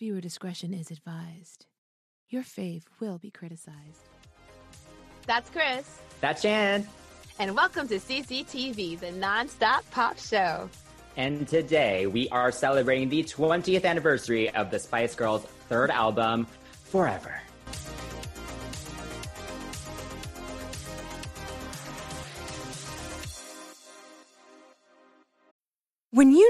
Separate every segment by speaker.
Speaker 1: Viewer discretion is advised. Your fave will be criticized.
Speaker 2: That's Chris.
Speaker 3: That's Jan.
Speaker 2: And welcome to CCTV, the nonstop pop show.
Speaker 3: And today we are celebrating the 20th anniversary of the Spice Girls' third album, Forever.
Speaker 4: When you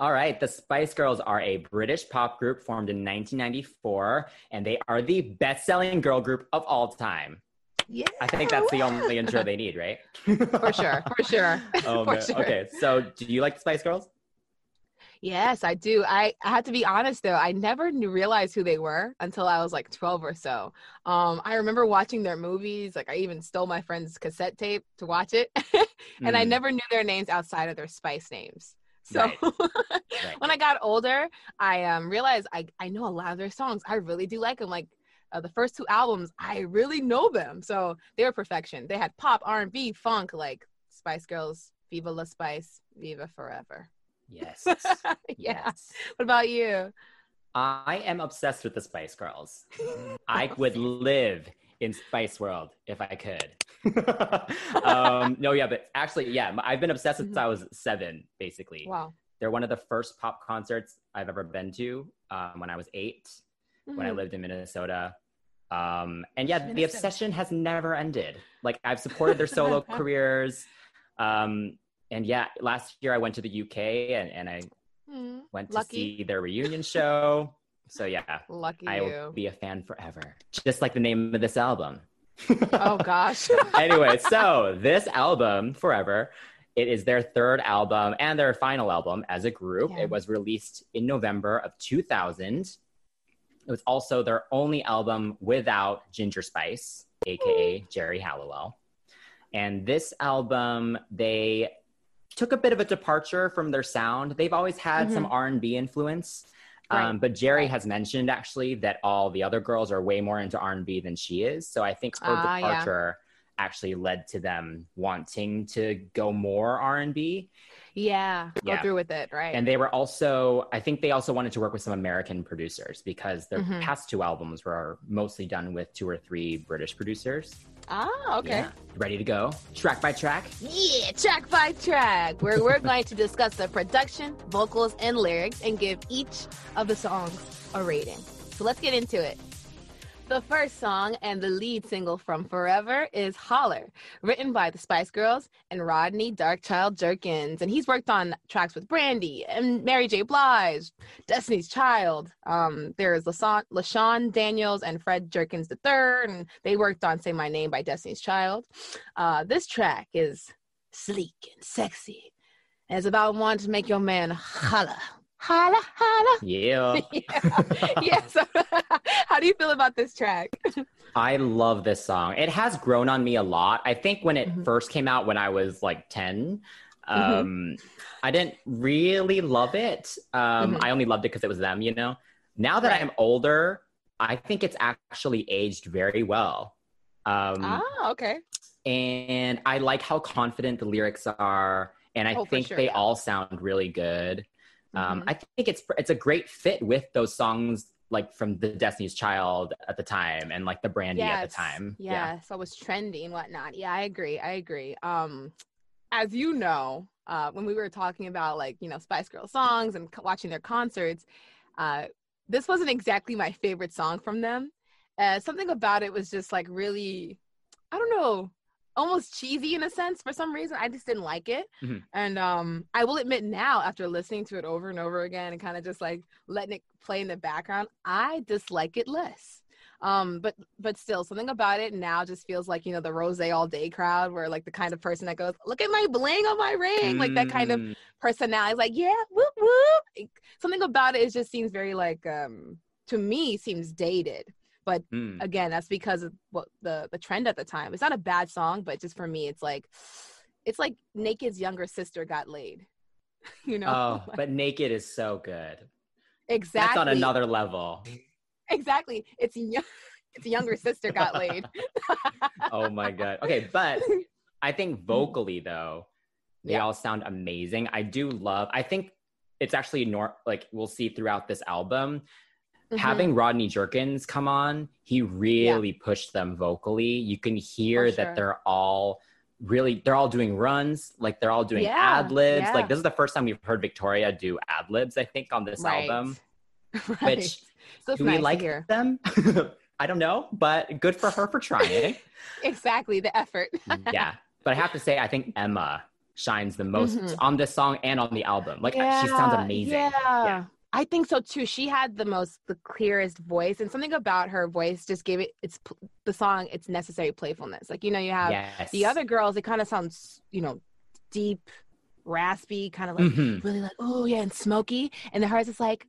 Speaker 3: All right, the Spice Girls are a British pop group formed in 1994, and they are the best selling girl group of all time.
Speaker 2: Yeah.
Speaker 3: I think that's the only intro they need, right?
Speaker 2: For sure, for sure.
Speaker 3: Oh,
Speaker 2: for sure.
Speaker 3: Okay, so do you like the Spice Girls?
Speaker 2: Yes, I do. I, I have to be honest though, I never knew, realized who they were until I was like 12 or so. Um, I remember watching their movies. Like I even stole my friend's cassette tape to watch it, and I
Speaker 3: Mm.
Speaker 2: never knew their names outside of their Spice names. So
Speaker 3: Right. Right.
Speaker 2: when I got older, I um, realized I, I know a lot of their songs. I really do like them. Like uh, the first two albums, I really know them. So they were perfection. They had pop, R&B, funk, like Spice Girls, Viva La Spice, Viva Forever.
Speaker 3: Yes.
Speaker 2: yeah.
Speaker 3: Yes.
Speaker 2: What about you?
Speaker 3: I am obsessed with the Spice Girls. I would live in Spice World if I could. um, no, yeah, but actually, yeah, I've been obsessed since
Speaker 2: Mhm.
Speaker 3: I was seven, basically.
Speaker 2: Wow.
Speaker 3: They're one of the first pop concerts I've ever been to um, when I was eight, when I
Speaker 2: Mhm.
Speaker 3: lived in Minnesota. Um, and yeah, the obsession has never ended. Like, I've supported their solo careers. Um, and yeah, last year I went to the UK and, and I
Speaker 2: Mm,
Speaker 3: went to see their reunion show. So yeah,
Speaker 2: Lucky
Speaker 3: I
Speaker 2: you.
Speaker 3: will be a fan forever. Just like the name of this album.
Speaker 2: Oh gosh.
Speaker 3: anyway, so this album, Forever, it is their third album and their final album as a group.
Speaker 2: Yeah.
Speaker 3: It was released in November of 2000. It was also their only album without Ginger Spice, aka Geri Halliwell. And this album, they took a bit of a departure from their sound. They've always had some mm-hmm. R&B influence. Um, but Geri
Speaker 2: Right.
Speaker 3: has mentioned actually that all the other girls are way more into R&B than she is. So I think her
Speaker 2: yeah.
Speaker 3: departure actually led to them wanting to go more R&B.
Speaker 2: yeah. Go
Speaker 3: Yeah.
Speaker 2: through with it, right?
Speaker 3: And they were also, I think they also wanted to work with some American producers because their
Speaker 2: Mhm.
Speaker 3: past two albums were mostly done with two or three British producers.
Speaker 2: Ah, okay.
Speaker 3: Yeah. Ready to go? Track by track?
Speaker 2: Yeah, track by track, where we're going to discuss the production, vocals, and lyrics and give each of the songs a rating. So let's get into it. The first song and the lead single from Forever is Holler, written by the Spice Girls and Rodney Darkchild Jerkins. And he's worked on tracks with Brandy and Mary J. Blige, Destiny's Child. Um, there's LaShawn, LaShawn Daniels and Fred Jerkins III, and they worked on Say My Name by Destiny's Child. Uh, this track is sleek and sexy. And it's about wanting to make your man holla. Holla, holla.
Speaker 3: Yeah.
Speaker 2: yeah. yeah. So, how do you feel about this track?
Speaker 3: I love this song. It has grown on me a lot. I think when it
Speaker 2: Mhm.
Speaker 3: first came out when I was like 10, um, I didn't really love it. Um,
Speaker 2: Mhm.
Speaker 3: I only loved it because it was them, you know? Now that
Speaker 2: Right.
Speaker 3: I'm older, I think it's actually aged very well. Um,
Speaker 2: ah, okay.
Speaker 3: and I like how confident the lyrics are. And I
Speaker 2: Oh,
Speaker 3: think
Speaker 2: sure,
Speaker 3: they
Speaker 2: yeah.
Speaker 3: all sound really good. Um,
Speaker 2: Mhm.
Speaker 3: I think it's it's a great fit with those songs like from the Destiny's Child at the time and like the Brandy at the time.
Speaker 2: Yeah, so it was trendy and whatnot. Yeah, I agree. I agree. Um, as you know, uh, when we were talking about like you know Spice Girl songs and c- watching their concerts, uh, this wasn't exactly my favorite song from them. Uh, something about it was just like really, I don't know, almost cheesy in a sense for some reason. I just didn't like it.
Speaker 3: Mhm.
Speaker 2: And um, I will admit now, after listening to it over and over again and kind of just like letting it play in the background, I dislike it less. Um, but but still, something about it now just feels like you know the rose all day crowd, where like the kind of person that goes, "Look at my bling on my ring," like that kind of
Speaker 3: Mm,
Speaker 2: personality. Like, yeah, whoop whoop. Something about it, it just seems very like um to me seems dated. But
Speaker 3: mm.
Speaker 2: again, that's because of what the the trend at the time. It's not a bad song, but just for me, it's like it's like Naked's younger sister got laid. you know,
Speaker 3: Oh, but naked is so good.
Speaker 2: Exactly.
Speaker 3: That's on another level.
Speaker 2: Exactly. It's young. Its younger sister got laid.
Speaker 3: Oh my god. Okay, but I think vocally though, they
Speaker 2: Yeah.
Speaker 3: all sound amazing. I do love. I think it's actually nor like we'll see throughout this album.
Speaker 2: Mhm.
Speaker 3: Having Rodney Jerkins come on, he really pushed them vocally. You can hear that they're all really they're all doing runs, like they're all doing
Speaker 2: Yeah,
Speaker 3: ad libs.
Speaker 2: yeah.
Speaker 3: Like this is the first time we've heard Victoria do ad libs, I think, on this
Speaker 2: Right.
Speaker 3: album.
Speaker 2: right.
Speaker 3: Which
Speaker 2: so
Speaker 3: do
Speaker 2: nice
Speaker 3: we like them? I don't know, but good for her for trying.
Speaker 2: Exactly the effort.
Speaker 3: yeah. But I have to say, I think Emma shines the most
Speaker 2: Mhm.
Speaker 3: on this song and on the album. Like she sounds
Speaker 2: Yeah,
Speaker 3: amazing.
Speaker 2: Yeah. I think so too. She had the most, the clearest voice, and something about her voice just gave it its the song its necessary playfulness. Like you know, you have
Speaker 3: Yes.
Speaker 2: the other girls; it kind of sounds, you know, deep, raspy, kind of like
Speaker 3: Mhm.
Speaker 2: really like oh yeah, and smoky, and the hers is like.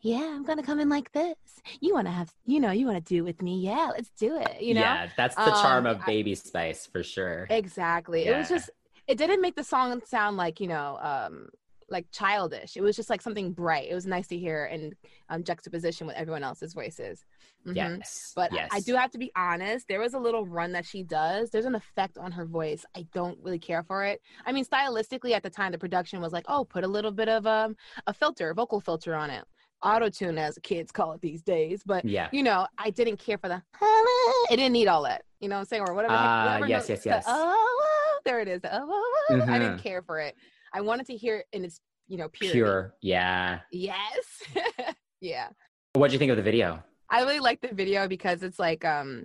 Speaker 2: Yeah, I'm gonna come in like this. You want to have, you know, you want to do with me. Yeah, let's do it. You know,
Speaker 3: Yeah, that's the charm
Speaker 2: Um,
Speaker 3: of
Speaker 2: I-
Speaker 3: Baby Spice for sure.
Speaker 2: Exactly. It was just it didn't make the song sound like, you know, um like childish. It was just like something bright. It was nice to hear in um, juxtaposition with everyone else's voices. Mhm.
Speaker 3: Yes.
Speaker 2: But
Speaker 3: yes.
Speaker 2: I do have to be honest, there was a little run that she does. There's an effect on her voice. I don't really care for it. I mean, stylistically at the time the production was like, "Oh, put a little bit of um a filter, vocal filter on it." Auto tune as kids call it these days, but
Speaker 3: Yeah.
Speaker 2: you know, I didn't care for the it didn't need all that. You know what I'm saying? Or whatever. heck-
Speaker 3: Ah,
Speaker 2: whatever
Speaker 3: yes, yes,
Speaker 2: the,
Speaker 3: yes.
Speaker 2: oh, oh, there it is. The, oh, oh, oh. I didn't
Speaker 3: Mhm.
Speaker 2: care for it. I wanted to hear in its, you know, purity.
Speaker 3: Pure. Yeah.
Speaker 2: Yes. yeah.
Speaker 3: What do you think of the video?
Speaker 2: I really like the video because it's like um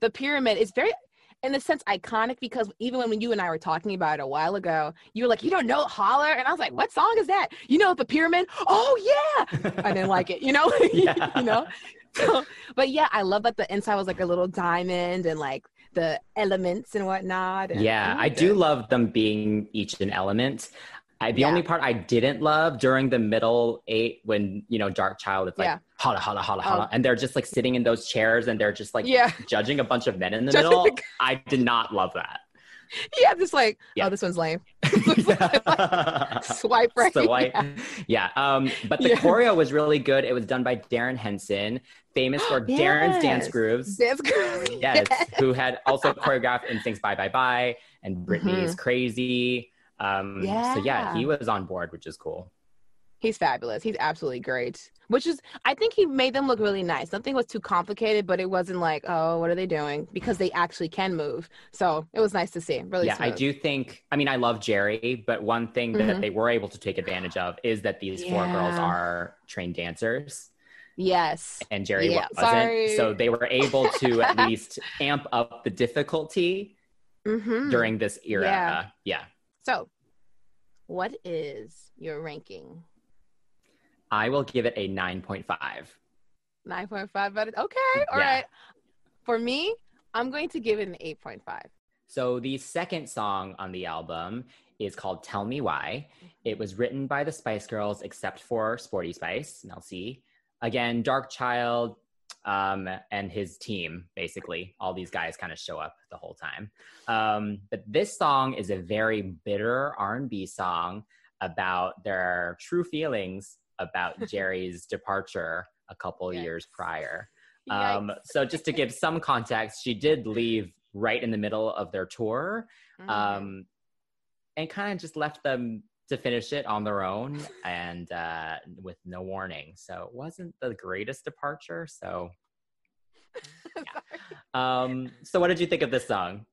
Speaker 2: the pyramid is very in a sense iconic because even when you and I were talking about it a while ago, you were like, You don't know holler? And I was like, What song is that? You know the pyramid? Oh yeah. I didn't like it, you know?
Speaker 3: Yeah.
Speaker 2: you know? So, but yeah, I love that the inside was like a little diamond and like the elements and whatnot. and
Speaker 3: Yeah, I
Speaker 2: liked
Speaker 3: do
Speaker 2: it.
Speaker 3: love them being each an element. I, the
Speaker 2: Yeah.
Speaker 3: only part I didn't love during the middle eight when you know Dark Child, it's like
Speaker 2: Yeah.
Speaker 3: holla holla holla
Speaker 2: Oh.
Speaker 3: and they're just like sitting in those chairs and they're just like
Speaker 2: Yeah.
Speaker 3: judging a bunch of men in the middle. I did not love that.
Speaker 2: Yeah, just like,
Speaker 3: Yeah.
Speaker 2: oh, this one's lame. Swipe right.
Speaker 3: So I,
Speaker 2: Yeah.
Speaker 3: yeah. Um, but the
Speaker 2: Yeah.
Speaker 3: choreo was really good. It was done by Darrin Henson, famous for Darrin's dance grooves.
Speaker 2: Dance girl.
Speaker 3: Yes, who had also choreographed NSYNC's Bye Bye Bye and Britney's Crazy. Um, So yeah,
Speaker 2: Mm-hmm. Yeah.
Speaker 3: he was on board, which is cool.
Speaker 2: He's fabulous. He's absolutely great. Which is, I think he made them look really nice. Nothing was too complicated, but it wasn't like, oh, what are they doing? Because they actually can move. So it was nice to see. Really
Speaker 3: yeah, I do think. I mean, I love Geri, but one thing that
Speaker 2: Mhm.
Speaker 3: they were able to take advantage of is that these four girls are trained dancers.
Speaker 2: Yes.
Speaker 3: and Geri
Speaker 2: Yeah,
Speaker 3: wasn't.
Speaker 2: sorry.
Speaker 3: So they were able to at least amp up the difficulty
Speaker 2: Mm-hmm.
Speaker 3: during this era.
Speaker 2: Yeah.
Speaker 3: Yeah.
Speaker 2: So, what is your ranking?
Speaker 3: I will give it a 9.5.
Speaker 2: 9.5 out of, okay. all right.
Speaker 3: Yeah.
Speaker 2: For me, I'm going to give it an 8.5.
Speaker 3: So the second song on the album is called Tell Me Why. It was written by the Spice Girls, except for Sporty Spice, Mel C. Again, Dark Child um, and his team, basically. All these guys kind of show up the whole time. Um, but this song is a very bitter R&B song about their true feelings about Geri's departure a couple
Speaker 2: Yikes.
Speaker 3: years prior. Um, so just to give some context, she did leave right in the middle of their tour,
Speaker 2: Mhm.
Speaker 3: um, and kind of just left them to finish it on their own and uh, with no warning. So it wasn't the greatest departure. So, um, so what did you think of this song?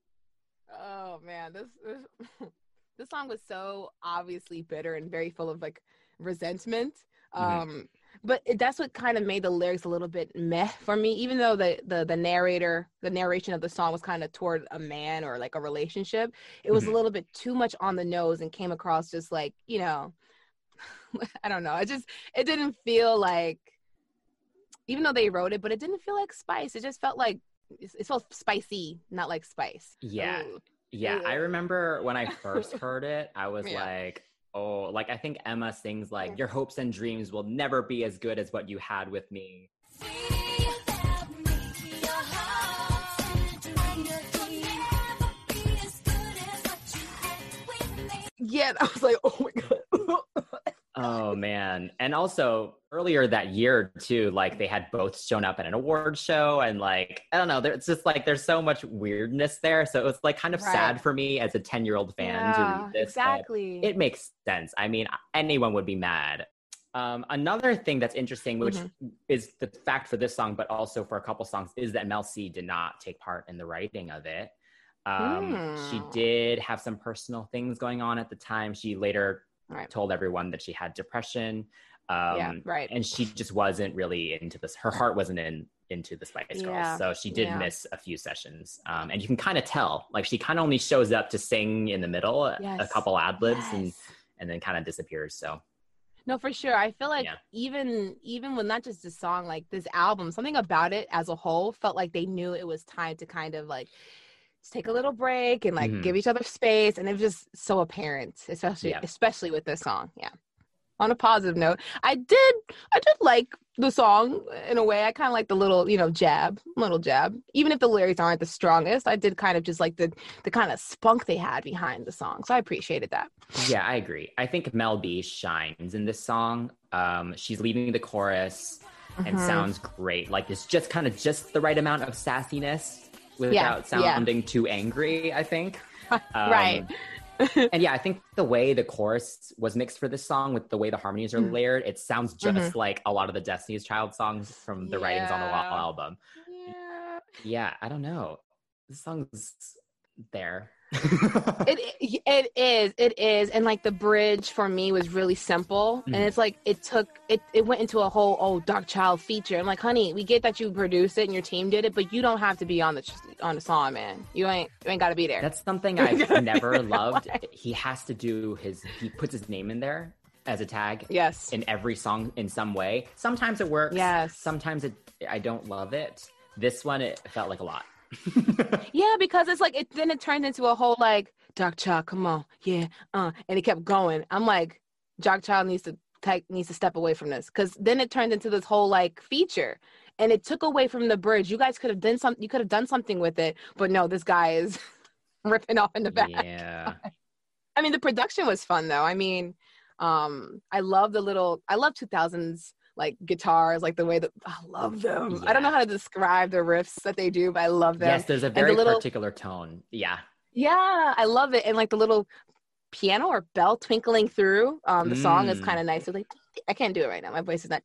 Speaker 2: Oh man, this this, this song was so obviously bitter and very full of like resentment.
Speaker 3: Mhm.
Speaker 2: Um, but it, that's what kind of made the lyrics a little bit meh for me. Even though the the the narrator, the narration of the song was kind of toward a man or like a relationship, it was
Speaker 3: Mhm.
Speaker 2: a little bit too much on the nose and came across just like you know, I don't know. It just it didn't feel like even though they wrote it, but it didn't feel like spice. It just felt like it felt spicy, not like spice.
Speaker 3: Yeah.
Speaker 2: Ooh.
Speaker 3: Yeah, I remember when I first heard it, I was
Speaker 2: Yeah.
Speaker 3: like, oh, like I think Emma sings like, your hopes and dreams will never be as good as what you had with me.
Speaker 2: Yeah, I was like, oh my god.
Speaker 3: Oh man. And also earlier that year too, like they had both shown up at an award show and like, I don't know, there- it's just like there's so much weirdness there. So it was like kind of
Speaker 2: Right.
Speaker 3: sad for me as a 10 year old fan to read this.
Speaker 2: exactly.
Speaker 3: It makes sense. I mean, anyone would be mad. Um, another thing that's interesting, which
Speaker 2: Mm-hmm.
Speaker 3: is the fact for this song, but also for a couple songs, is that Mel C did not take part in the writing of it. Um, She
Speaker 2: Hmm.
Speaker 3: did have some personal things going on at the time. She later
Speaker 2: Right.
Speaker 3: told everyone that she had depression. Um,
Speaker 2: Yeah, right.
Speaker 3: And she just wasn't really into this. Her heart wasn't in into the Spice
Speaker 2: Yeah,
Speaker 3: Girls, so she did
Speaker 2: yeah.
Speaker 3: miss a few sessions. Um, and you can kind of tell, like she kind of only shows up to sing in the middle, a- a couple ad libs, and
Speaker 2: Yes.
Speaker 3: and then kind of disappears. So
Speaker 2: No, for sure. I feel like
Speaker 3: Yeah.
Speaker 2: even even with not just the song, like this album, something about it as a whole felt like they knew it was time to kind of like take a little break and like
Speaker 3: Mhm.
Speaker 2: give each other space, and it was just so apparent, especially
Speaker 3: Yeah.
Speaker 2: especially with this song. Yeah. On a positive note, I did I did like the song in a way. I kind of like the little you know jab, little jab. Even if the lyrics aren't the strongest, I did kind of just like the the kind of spunk they had behind the song. So I appreciated that.
Speaker 3: yeah, I agree. I think Mel B shines in this song. Um, she's leading the chorus and
Speaker 2: Mhm.
Speaker 3: sounds great. Like it's just kind of just the right amount of sassiness without
Speaker 2: yeah.
Speaker 3: sounding too angry. I think. Um,
Speaker 2: right.
Speaker 3: and yeah, I think the way the chorus was mixed for this song with the way the harmonies are
Speaker 2: Mhm.
Speaker 3: layered, it sounds just
Speaker 2: Mhm.
Speaker 3: like a lot of the Destiny's Child songs from the Writing's on the Wall album.
Speaker 2: Yeah.
Speaker 3: Yeah, I don't know. This song's there.
Speaker 2: It it is it is and like the bridge for me was really simple and
Speaker 3: Mhm.
Speaker 2: it's like it took it it went into a whole oh dark child feature. I'm like, honey, we get that you produced it and your team did it, but you don't have to be on the on the song, man. You ain't you ain't got to be there.
Speaker 3: That's something I've never loved. He has to do his he puts his name in there as a tag
Speaker 2: yes.
Speaker 3: in every song in some way. Sometimes it works.
Speaker 2: Yes.
Speaker 3: Sometimes it I don't love it. This one it felt like a lot.
Speaker 2: Yeah, because it's like it then it turned into a whole like Dark Child, come on, yeah, uh, and it kept going. I'm like, Dark Child needs to take needs to step away from this because then it turned into this whole like feature, and it took away from the bridge. You guys could have done some, you could have done something with it, but no, this guy is ripping off in the back.
Speaker 3: yeah.
Speaker 2: I mean, the production was fun though. I mean, um, I love the little, I love 2000s like guitars, like the way that I love them. I don't know how to describe the riffs that they do, but I love them.
Speaker 3: Yes, there's a
Speaker 2: the
Speaker 3: very
Speaker 2: little-
Speaker 3: particular tone. Yeah.
Speaker 2: Yeah, I love it. And like the little piano or bell twinkling through um, the song is
Speaker 3: Mm.
Speaker 2: kind of nice. It's like I can't do it right now. My voice is not.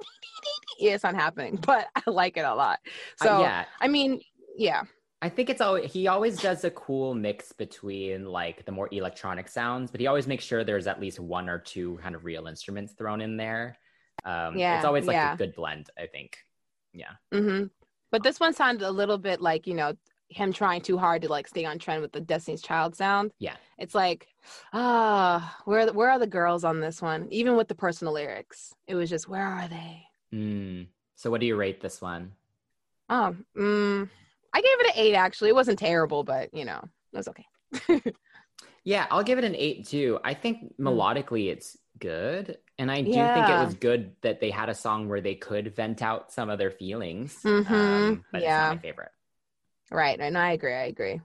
Speaker 2: Yeah, it's not happening, but I like it a lot.
Speaker 3: Uh,
Speaker 2: So
Speaker 3: yeah.
Speaker 2: I mean, yeah,
Speaker 3: I think it's always he always does a cool mix between like the more electronic sounds, but he always makes sure there's at least one or two kind of real instruments thrown in there. Um,
Speaker 2: Yeah,
Speaker 3: it's always like
Speaker 2: yeah.
Speaker 3: a good blend. I think. Yeah,
Speaker 2: Mm-hmm. but this one sounded a little bit like you know him trying too hard to like stay on trend with the Destiny's Child sound.
Speaker 3: Yeah.
Speaker 2: it's like ah, where where are the girls on this one? Even with the personal lyrics, it was just where are they?
Speaker 3: Mm. So, what do you rate this one?
Speaker 2: Oh, mm, I gave it an eight. Actually, it wasn't terrible, but you know, it was okay.
Speaker 3: Yeah, I'll give it an eight too. I think melodically it's good, and I do think it. Was good that they had a song where they could vent out some of their feelings.
Speaker 2: Mhm,
Speaker 3: Um, but it's
Speaker 2: yeah.
Speaker 3: not my favorite.
Speaker 2: Right, and I agree. I agree.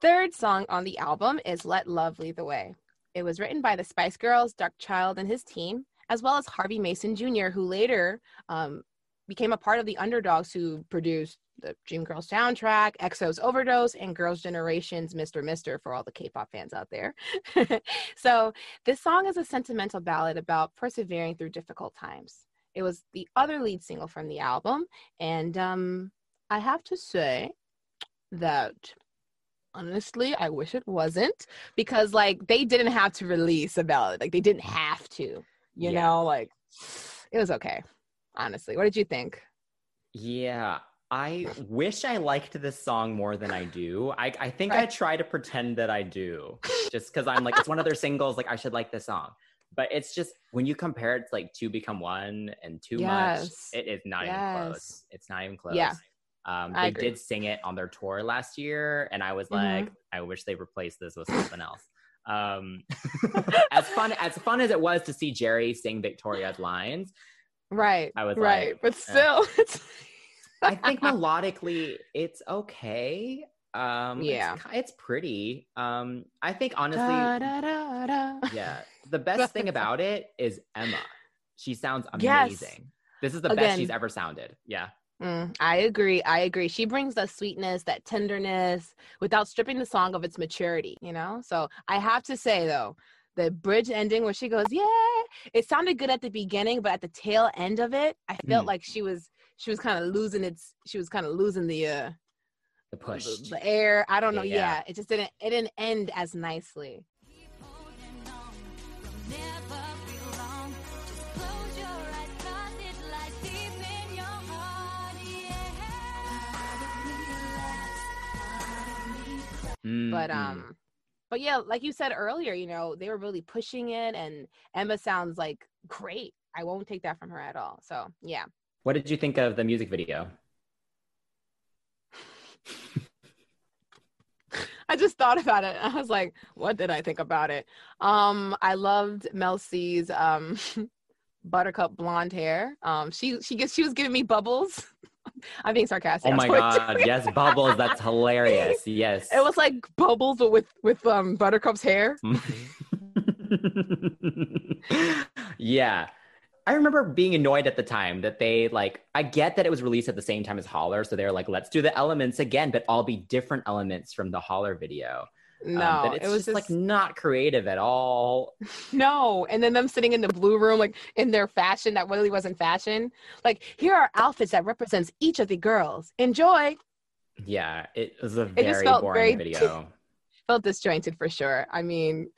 Speaker 2: Third song on the album is "Let Love Lead the Way." It was written by the Spice Girls, Dark Child, and his team, as well as Harvey Mason Jr., who later um, became a part of the Underdogs, who produced the Dream Girls soundtrack, EXO's Overdose, and Girls' Generation's "Mr. Mister" for all the K-pop fans out there. so this song is a sentimental ballad about persevering through difficult times. It was the other lead single from the album, and um, I have to say that honestly, I wish it wasn't because like they didn't have to release a ballad. Like they didn't have to, you
Speaker 3: Yeah.
Speaker 2: know, like it was okay. Honestly. What did you think?
Speaker 3: Yeah, I wish I liked this song more than I do. I, I think I try to pretend that I do, just because I'm like, it's one of their singles. Like, I should like this song. but it's just when you compare it to like two become one and too much, it is not even close. It's not even close.
Speaker 2: Yeah.
Speaker 3: Um, they did sing it on their tour last year, and I was
Speaker 2: Mhm.
Speaker 3: like, I wish they replaced this with something else. Um, as fun as fun as it was to see Geri sing Victoria's lines,
Speaker 2: Right.
Speaker 3: I was
Speaker 2: right.
Speaker 3: like,
Speaker 2: but
Speaker 3: eh.
Speaker 2: still, it's
Speaker 3: I think melodically it's okay. Um,
Speaker 2: Yeah.
Speaker 3: ki- it's, pretty. Um, I think honestly,
Speaker 2: Da, da, da,
Speaker 3: yeah, the best thing about it is Emma. She sounds
Speaker 2: Yes.
Speaker 3: amazing. This is the
Speaker 2: Again.
Speaker 3: best she's ever sounded. Yeah.
Speaker 2: Mm, I agree. I agree. She brings that sweetness, that tenderness, without stripping the song of its maturity. You know. So I have to say though, the bridge ending where she goes, "Yeah," it sounded good at the beginning, but at the tail end of it, I felt
Speaker 3: Mm.
Speaker 2: like she was she was kind of losing its. She was kind of losing the uh
Speaker 3: The push.
Speaker 2: the, the air. I don't know.
Speaker 3: Yeah.
Speaker 2: Yeah. it just didn't. It didn't end as nicely. but
Speaker 3: Mm-mm.
Speaker 2: um but yeah like you said earlier you know they were really pushing it and emma sounds like great i won't take that from her at all so yeah
Speaker 3: what did you think of the music video?
Speaker 2: i just thought about it i was like what did i think about it um i loved mel c's um buttercup blonde hair um she she gets she was giving me bubbles i'm being sarcastic
Speaker 3: Oh my god, yes, bubbles. That's hilarious. Yes.
Speaker 2: it was like bubbles but with with um buttercup's hair
Speaker 3: yeah. I remember being annoyed at the time that they like I get that it was released at the same time as Holler, so they're like, let's do the elements again, but all be different elements from the Holler video. Um,
Speaker 2: no
Speaker 3: but it's
Speaker 2: it was
Speaker 3: just, like not creative at all.
Speaker 2: No, and then them sitting in the blue room, like in their fashion that really wasn't fashion. Like, here are outfits that represents each of the girls. Enjoy.
Speaker 3: Yeah, it was a very
Speaker 2: felt
Speaker 3: boring
Speaker 2: very
Speaker 3: video.
Speaker 2: Felt disjointed for sure. I mean,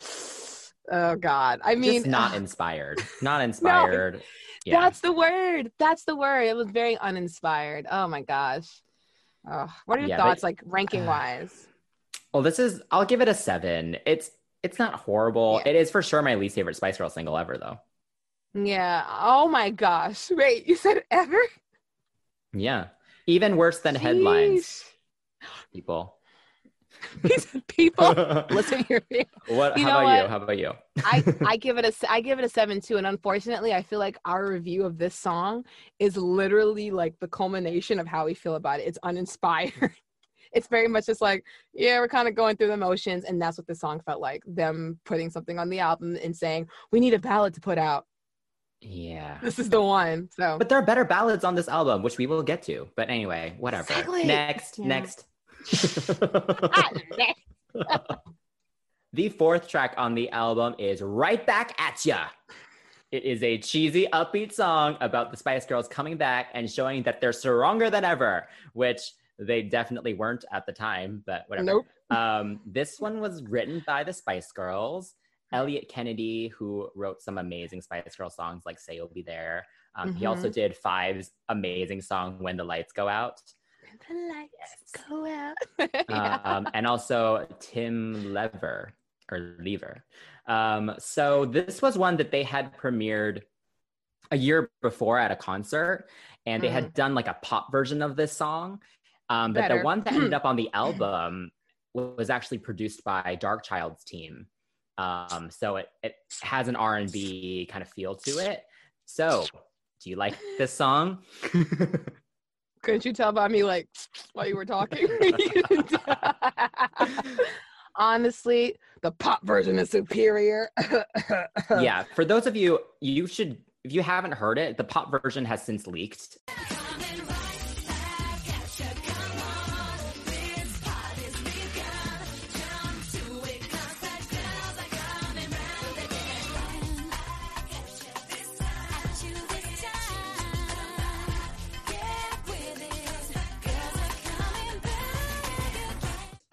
Speaker 2: oh mm. god. I mean,
Speaker 3: just not inspired. Not inspired. yeah.
Speaker 2: that's the word. That's the word. It was very uninspired. Oh my gosh. Oh, what are your
Speaker 3: Yeah, but-
Speaker 2: thoughts, like ranking wise?
Speaker 3: Well, this is I'll give it a seven. It's it's not horrible.
Speaker 2: Yeah.
Speaker 3: It is for sure my least favorite Spice Girl single ever though.
Speaker 2: yeah. Oh my gosh. Wait, you said ever?
Speaker 3: Yeah. Even worse than headlines, people.
Speaker 2: People. Listen here.
Speaker 3: What
Speaker 2: You
Speaker 3: how about you? How about you?
Speaker 2: I I give it a I give it a seven too, and unfortunately, I feel like our review of this song is literally like the culmination of how we feel about it. It's uninspired. It's very much just like, yeah, we're kind of going through the motions, and that's what the song felt like. Them putting something on the album and saying, "We need a ballad to put out.
Speaker 3: Yeah.
Speaker 2: This is the one." So,
Speaker 3: But there are better ballads on this album, which we will get to. But anyway, whatever.
Speaker 2: Exactly.
Speaker 3: Next,
Speaker 2: Yeah.
Speaker 3: next. The fourth track on the album is Right Back at Ya. It is a cheesy, upbeat song about the Spice Girls coming back and showing that they're stronger than ever, which they definitely weren't at the time, but whatever.
Speaker 2: nope.
Speaker 3: Um, this one was written by the Spice Girls. Elliot Kennedy, who wrote some amazing Spice Girl songs like Say You'll Be There. Um, He also did Five's amazing song When the Lights Go Out.
Speaker 2: The lights go out. Yeah.
Speaker 3: Um, and also Tim Lever or Lever. Um, so this was one that they had premiered a year before at a concert, and they had done like a pop version of this song. Um, but
Speaker 2: Better.
Speaker 3: the one that ended up on the album was actually produced by Dark Child's team. Um, so it, it has an R&B kind of feel to it. So do you like this song?
Speaker 2: Couldn't you tell by me like while you were talking? Honestly, the pop version is superior.
Speaker 3: yeah, for those of you, you should, if you haven't heard it, the pop version has since leaked.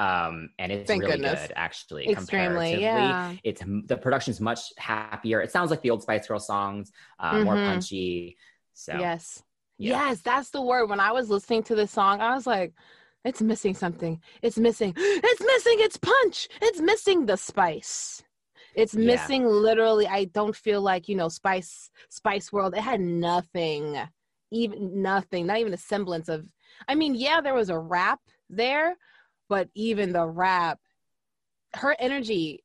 Speaker 3: Um, and it's
Speaker 2: Thank
Speaker 3: really
Speaker 2: goodness.
Speaker 3: good, actually.
Speaker 2: Extremely,
Speaker 3: comparatively.
Speaker 2: yeah.
Speaker 3: It's the production's much happier. It sounds like the old Spice Girl songs, uh, more
Speaker 2: Mhm.
Speaker 3: punchy. So
Speaker 2: Yes.
Speaker 3: yeah.
Speaker 2: Yes, that's the word. When I was listening to this song, I was like, it's missing something. It's missing. It's missing its punch. It's missing the spice. It's
Speaker 3: Yeah.
Speaker 2: missing literally. I don't feel like you know Spice Spice World. It had nothing, even nothing, not even a semblance of. I mean, yeah, there was a rap there, but even the rap, her energy,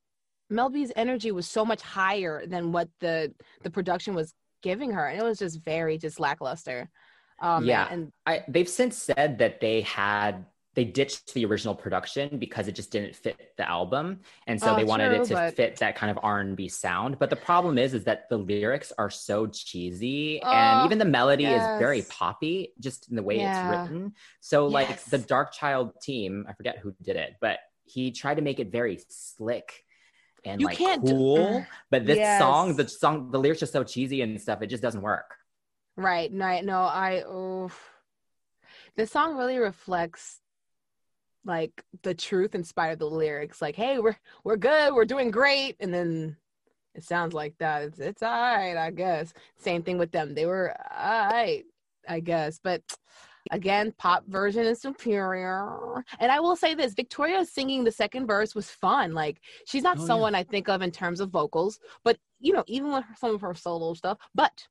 Speaker 2: Mel B's energy was so much higher than what the the production was giving her, and it was just very just lackluster. Um,
Speaker 3: Yeah.
Speaker 2: and
Speaker 3: I, they've since said that they had they ditched the original production because it just didn't fit the album, and so
Speaker 2: Oh,
Speaker 3: they wanted
Speaker 2: true,
Speaker 3: it to
Speaker 2: but-
Speaker 3: fit that kind of R and B sound. But the problem is, is that the lyrics are so cheesy,
Speaker 2: Oh,
Speaker 3: and even the melody is very poppy, just in the way
Speaker 2: Yeah.
Speaker 3: it's written. So, like the Dark Child team, I forget who did it, but he tried to make it very slick and
Speaker 2: You
Speaker 3: like
Speaker 2: can't do-
Speaker 3: cool. Uh, but this song, the song, the lyrics are so cheesy and stuff. It just doesn't work.
Speaker 2: Right. No, no, I oh the song really reflects like the truth in spite of the lyrics. Like, hey, we're we're good, we're doing great, and then it sounds like that. It's it's all right, I guess. Same thing with them. They were all right, I guess. But again, pop version is superior. And I will say this, Victoria singing the second verse was fun. Like she's not
Speaker 3: Oh, yeah.
Speaker 2: someone I think of in terms of vocals, but you know, even with some of her solo stuff, but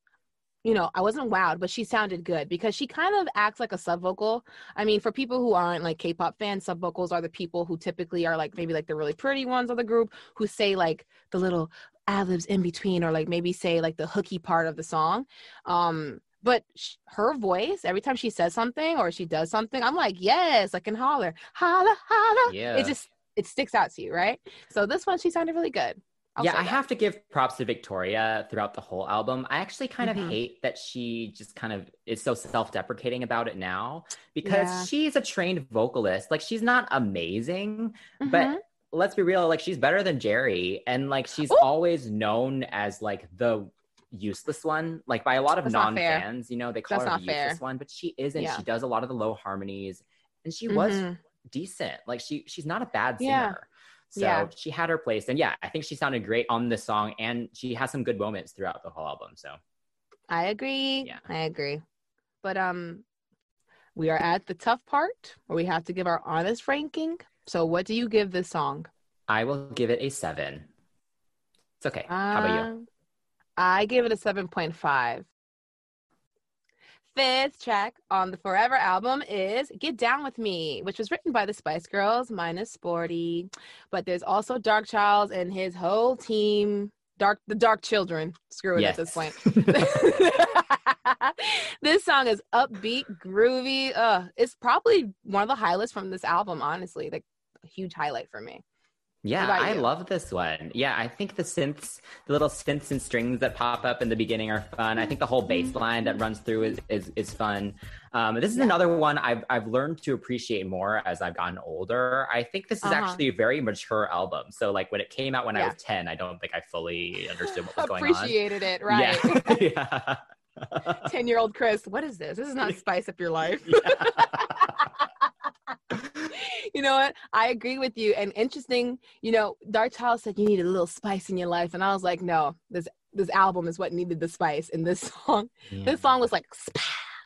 Speaker 2: you know, I wasn't wowed, but she sounded good because she kind of acts like a sub vocal. I mean, for people who aren't like K-pop fans, sub vocals are the people who typically are like maybe like the really pretty ones of the group who say like the little ad libs in between or like maybe say like the hooky part of the song. Um, but sh- her voice, every time she says something or she does something, I'm like, yes, I can holler, holla, holla.
Speaker 3: Yeah.
Speaker 2: It just it sticks out to you, right? So this one, she sounded really good. I'll
Speaker 3: yeah, I
Speaker 2: that.
Speaker 3: have to give props to Victoria throughout the whole album. I actually kind
Speaker 2: Mhm.
Speaker 3: of hate that she just kind of is so self-deprecating about it now because
Speaker 2: Yeah.
Speaker 3: she's a trained vocalist. Like she's not amazing,
Speaker 2: Mhm.
Speaker 3: but let's be real, like she's better than Geri and like she's
Speaker 2: Ooh.
Speaker 3: always known as like the useless one like by a lot of
Speaker 2: fair.
Speaker 3: non-fans you know they call
Speaker 2: That's
Speaker 3: her the useless one but she isn't
Speaker 2: Yeah.
Speaker 3: she does a lot of the low harmonies and she was
Speaker 2: Mhm.
Speaker 3: decent like she she's not a bad singer
Speaker 2: Yeah.
Speaker 3: So
Speaker 2: Yeah.
Speaker 3: she had her place and yeah i think she sounded great on this song and she has some good moments throughout the whole album so
Speaker 2: I agree.
Speaker 3: Yeah.
Speaker 2: I agree. But um we are at the tough part where we have to give our honest ranking. So what do you give this song?
Speaker 3: i will give it a seven it's okay how about you
Speaker 2: Uh, I give it a 7.5. Fifth track on the Forever album is Get Down With Me, which was written by the Spice Girls minus Sporty. But there's also Dark Charles and his whole team, Dark the Dark Children. Screw it at this point. this song is upbeat, groovy. Uh, it's probably one of the highlights from this album, honestly. Like a huge highlight for me.
Speaker 3: Yeah, I
Speaker 2: you?
Speaker 3: love this one. Yeah, I think the synths, the little synths and strings that pop up in the beginning are fun. I think the whole bass line that runs through is is, is fun. Um, this is another one I've I've learned to appreciate more as I've gotten older. I think this is
Speaker 2: Uh-huh.
Speaker 3: actually a very mature album. So like when it came out when I was ten, I don't think I fully understood what was going on.
Speaker 2: Appreciated it, right?
Speaker 3: Yeah. yeah.
Speaker 2: 10 year old Chris, what is this? This is not spice up your life. you know what? I agree with you. And interesting, you know, Dark Child said you need a little spice in your life. And I was like, no, this this album is what needed the spice. And this song, this song was like.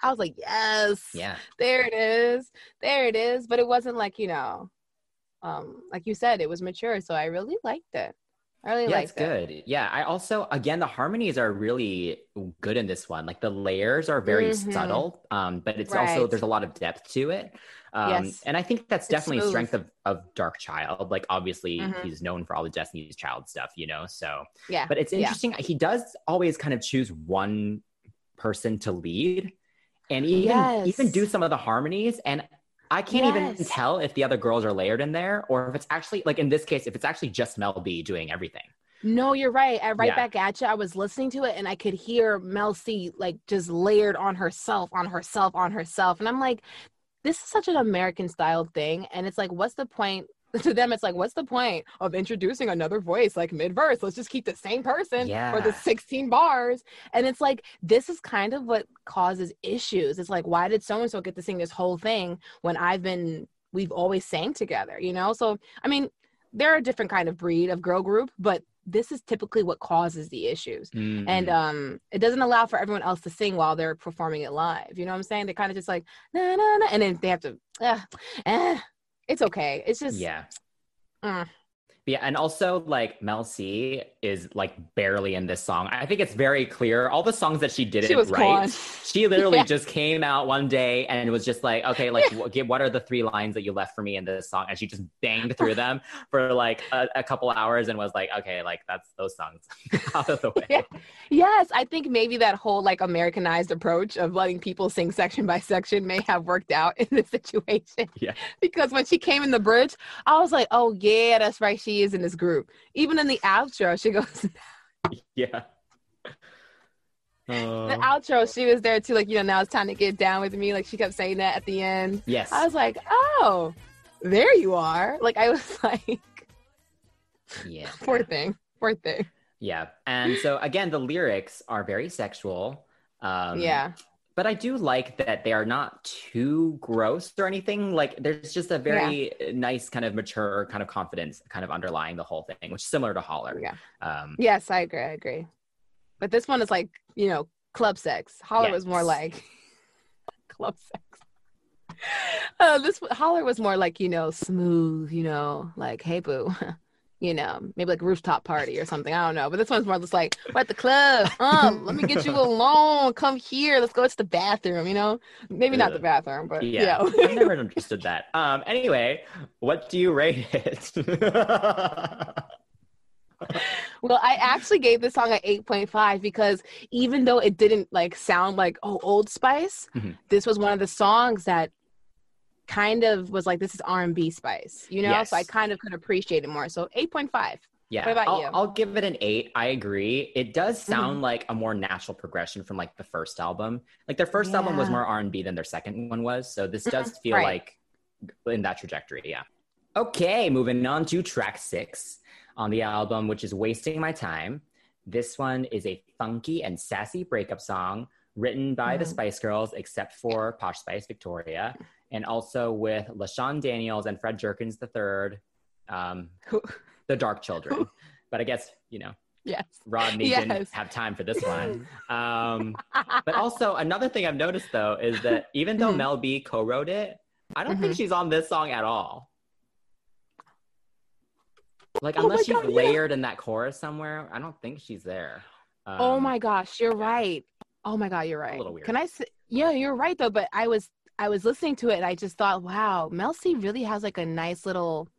Speaker 2: I was like, yes,
Speaker 3: Yeah.
Speaker 2: there it is. There it is. But it wasn't like, you know, um, like you said, it was mature. So I really liked it. I really
Speaker 3: yeah, it's
Speaker 2: it.
Speaker 3: good. Yeah, I also again the harmonies are really good in this one. Like the layers are very
Speaker 2: Mhm.
Speaker 3: subtle, um, but it's also there's a lot of depth to it. Um,
Speaker 2: Yes.
Speaker 3: and I think that's
Speaker 2: It's
Speaker 3: definitely a
Speaker 2: smooth.
Speaker 3: strength of of Dark Child. Like obviously
Speaker 2: Mhm.
Speaker 3: he's known for all the Destiny's Child stuff, you know. So,
Speaker 2: Yeah.
Speaker 3: but it's
Speaker 2: Yeah.
Speaker 3: interesting. He does always kind of choose one person to lead, and even even do some of the harmonies and. I can't even tell if the other girls are layered in there or if it's actually like in this case, if it's actually just Mel B doing everything.
Speaker 2: No, you're right. I right
Speaker 3: Yeah.
Speaker 2: back at you. I was listening to it and I could hear Mel C like just layered on herself, on herself, on herself. And I'm like, this is such an American style thing. And it's like, what's the point? To them, it's like, what's the point of introducing another voice like mid verse? Let's just keep the same person for the 16 bars. And it's like, this is kind of what causes issues. It's like, why did so and so get to sing this whole thing when I've been, we've always sang together, you know? So, I mean, they're a different kind of breed of girl group, but this is typically what causes the issues. And
Speaker 3: Mhm.
Speaker 2: um, it doesn't allow for everyone else to sing while they're performing it live. You know what I'm saying? They kind of just like, na na na, and then they have to, uh, eh, it's okay. It's just,
Speaker 3: yeah.
Speaker 2: Mm.
Speaker 3: Yeah, and also like Mel C is like barely in this song. I think it's very clear. All the songs that she didn't
Speaker 2: She
Speaker 3: write,
Speaker 2: gone.
Speaker 3: she literally
Speaker 2: Yeah.
Speaker 3: just came out one day and was just like, okay, like give, what are the three lines that you left for me in this song? And she just banged through them for like a, a couple hours and was like, okay, like that's those songs out of the way.
Speaker 2: Yeah. Yes, I think maybe that whole like Americanized approach of letting people sing section by section may have worked out in this situation.
Speaker 3: Yeah.
Speaker 2: Because when she came in the bridge, I was like, oh yeah, that's right, she is in this group. Even in the outro, she goes
Speaker 3: Yeah.
Speaker 2: the
Speaker 3: Oh.
Speaker 2: outro, she was there too, like, you know, now it's time to get down with me. Like she kept saying that at the end.
Speaker 3: yes.
Speaker 2: I was like, oh, there you are. Like I was like,
Speaker 3: yeah.
Speaker 2: poor thing. Poor thing.
Speaker 3: Yeah. And so again, the lyrics are very sexual. Um,
Speaker 2: yeah.
Speaker 3: But I do like that they are not too gross or anything. Like there's just a very nice kind of mature kind of confidence kind of underlying the whole thing, which is similar to Holler.
Speaker 2: Yeah.
Speaker 3: Um,
Speaker 2: Yes, I agree. I agree. But this one is like, you know, club sex. Holler was more like club sex. Uh, this Holler was more like, you know, smooth, you know, like, hey boo, you know, maybe like rooftop party or something. I don't know. But this one's more just like, we're at the club. Um, let me get you alone. Come here. Let's go to the bathroom, you know? Maybe not the bathroom, but
Speaker 3: yeah. I've never understood that. Um, anyway, what do you rate it?
Speaker 2: Well, I actually gave this song an 8.5 because even though it didn't like sound like oh Old Spice,
Speaker 3: Mhm.
Speaker 2: this was one of the songs that kind of was like this is R&B Spice, you know? So I kind of could appreciate it more. So 8.5.
Speaker 3: Yeah,
Speaker 2: What about
Speaker 3: I'll,
Speaker 2: you?
Speaker 3: I'll give it an eight. I agree. It does
Speaker 2: Mm-hmm.
Speaker 3: sound like a more natural progression from like the first album. Like their first album was more R and B than their second one was. So this does feel
Speaker 2: Right.
Speaker 3: like in that trajectory. Yeah. Okay, moving on to track six on the album, which is "Wasting My Time." This one is a funky and sassy breakup song written by the
Speaker 2: Mhm.
Speaker 3: Spice Girls, except for Posh Spice Victoria, and also with LaShawn Daniels and Fred Jerkins III. Um, the Dark Children. but I guess, you know,
Speaker 2: yes.
Speaker 3: Rodney didn't have time for this one. Um, but also, another thing I've noticed though is that even though
Speaker 2: Mhm.
Speaker 3: Mel B co wrote it, I don't think
Speaker 2: Mhm.
Speaker 3: she's on this song at all. Like,
Speaker 2: Oh
Speaker 3: unless she's
Speaker 2: God, yeah.
Speaker 3: layered in that chorus somewhere, I don't think she's there.
Speaker 2: oh
Speaker 3: Um,
Speaker 2: my gosh, you're right. Oh my god, you're right.
Speaker 3: A little weird.
Speaker 2: Can I say Yeah, you're right though, but I was I was listening to it and I just thought, wow, Mel C really has like a nice little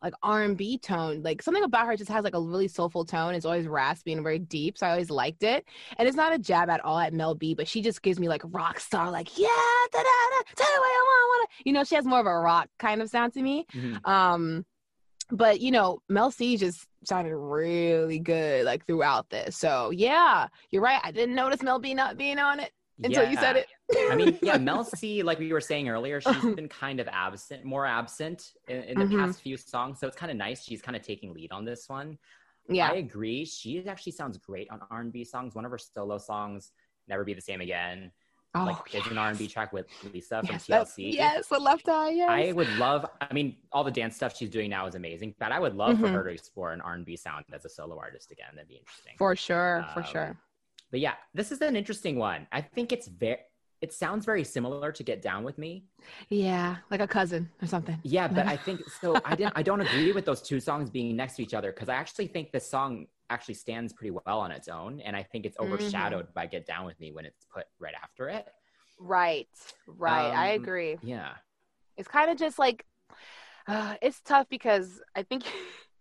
Speaker 2: like R&B tone. Like something about her just has like a really soulful tone. It's always raspy and very deep, so I always liked it. And it's not a jab at all at Mel B, but she just gives me like rock star like, yeah, da da da, tell you what I want, wanna. You know, she has more of a rock kind of sound to me.
Speaker 3: mhm.
Speaker 2: Um, but you know, Mel C just sounded really good like throughout this. So yeah, you're right. I didn't notice Mel B not being on it until you said
Speaker 3: Yeah.
Speaker 2: it.
Speaker 3: I mean, yeah, Mel C, like we were saying earlier, she's been kind of absent, more absent in, in the
Speaker 2: Mhm.
Speaker 3: past few songs. So it's kind of nice. She's kind of taking lead on this one.
Speaker 2: yeah,
Speaker 3: I agree. She actually sounds great on R&B songs. One of her solo songs, "Never Be the Same Again,"
Speaker 2: oh,
Speaker 3: like is an R&B track with Lisa from
Speaker 2: yes, that's-
Speaker 3: TLC.
Speaker 2: yes, the left eye. Yes,
Speaker 3: I would love. I mean, all the dance stuff she's doing now is amazing, but I would love for
Speaker 2: Mhm.
Speaker 3: her to explore an R&B sound as a solo artist again. That'd be interesting.
Speaker 2: for sure, for
Speaker 3: Um,
Speaker 2: sure.
Speaker 3: But yeah, this is an interesting one. I think it's very. It sounds very similar to "Get Down with Me."
Speaker 2: Yeah, like a cousin or something.
Speaker 3: Yeah, but I think so. I didn't. I don't agree with those two songs being next to each other because I actually think this song actually stands pretty well on its own, and I think it's
Speaker 2: Mm-hmm.
Speaker 3: overshadowed by "Get Down with Me" when it's put right after it.
Speaker 2: Right, right. I
Speaker 3: Um,
Speaker 2: agree.
Speaker 3: Yeah,
Speaker 2: It's kind of just like uh, it's tough because I think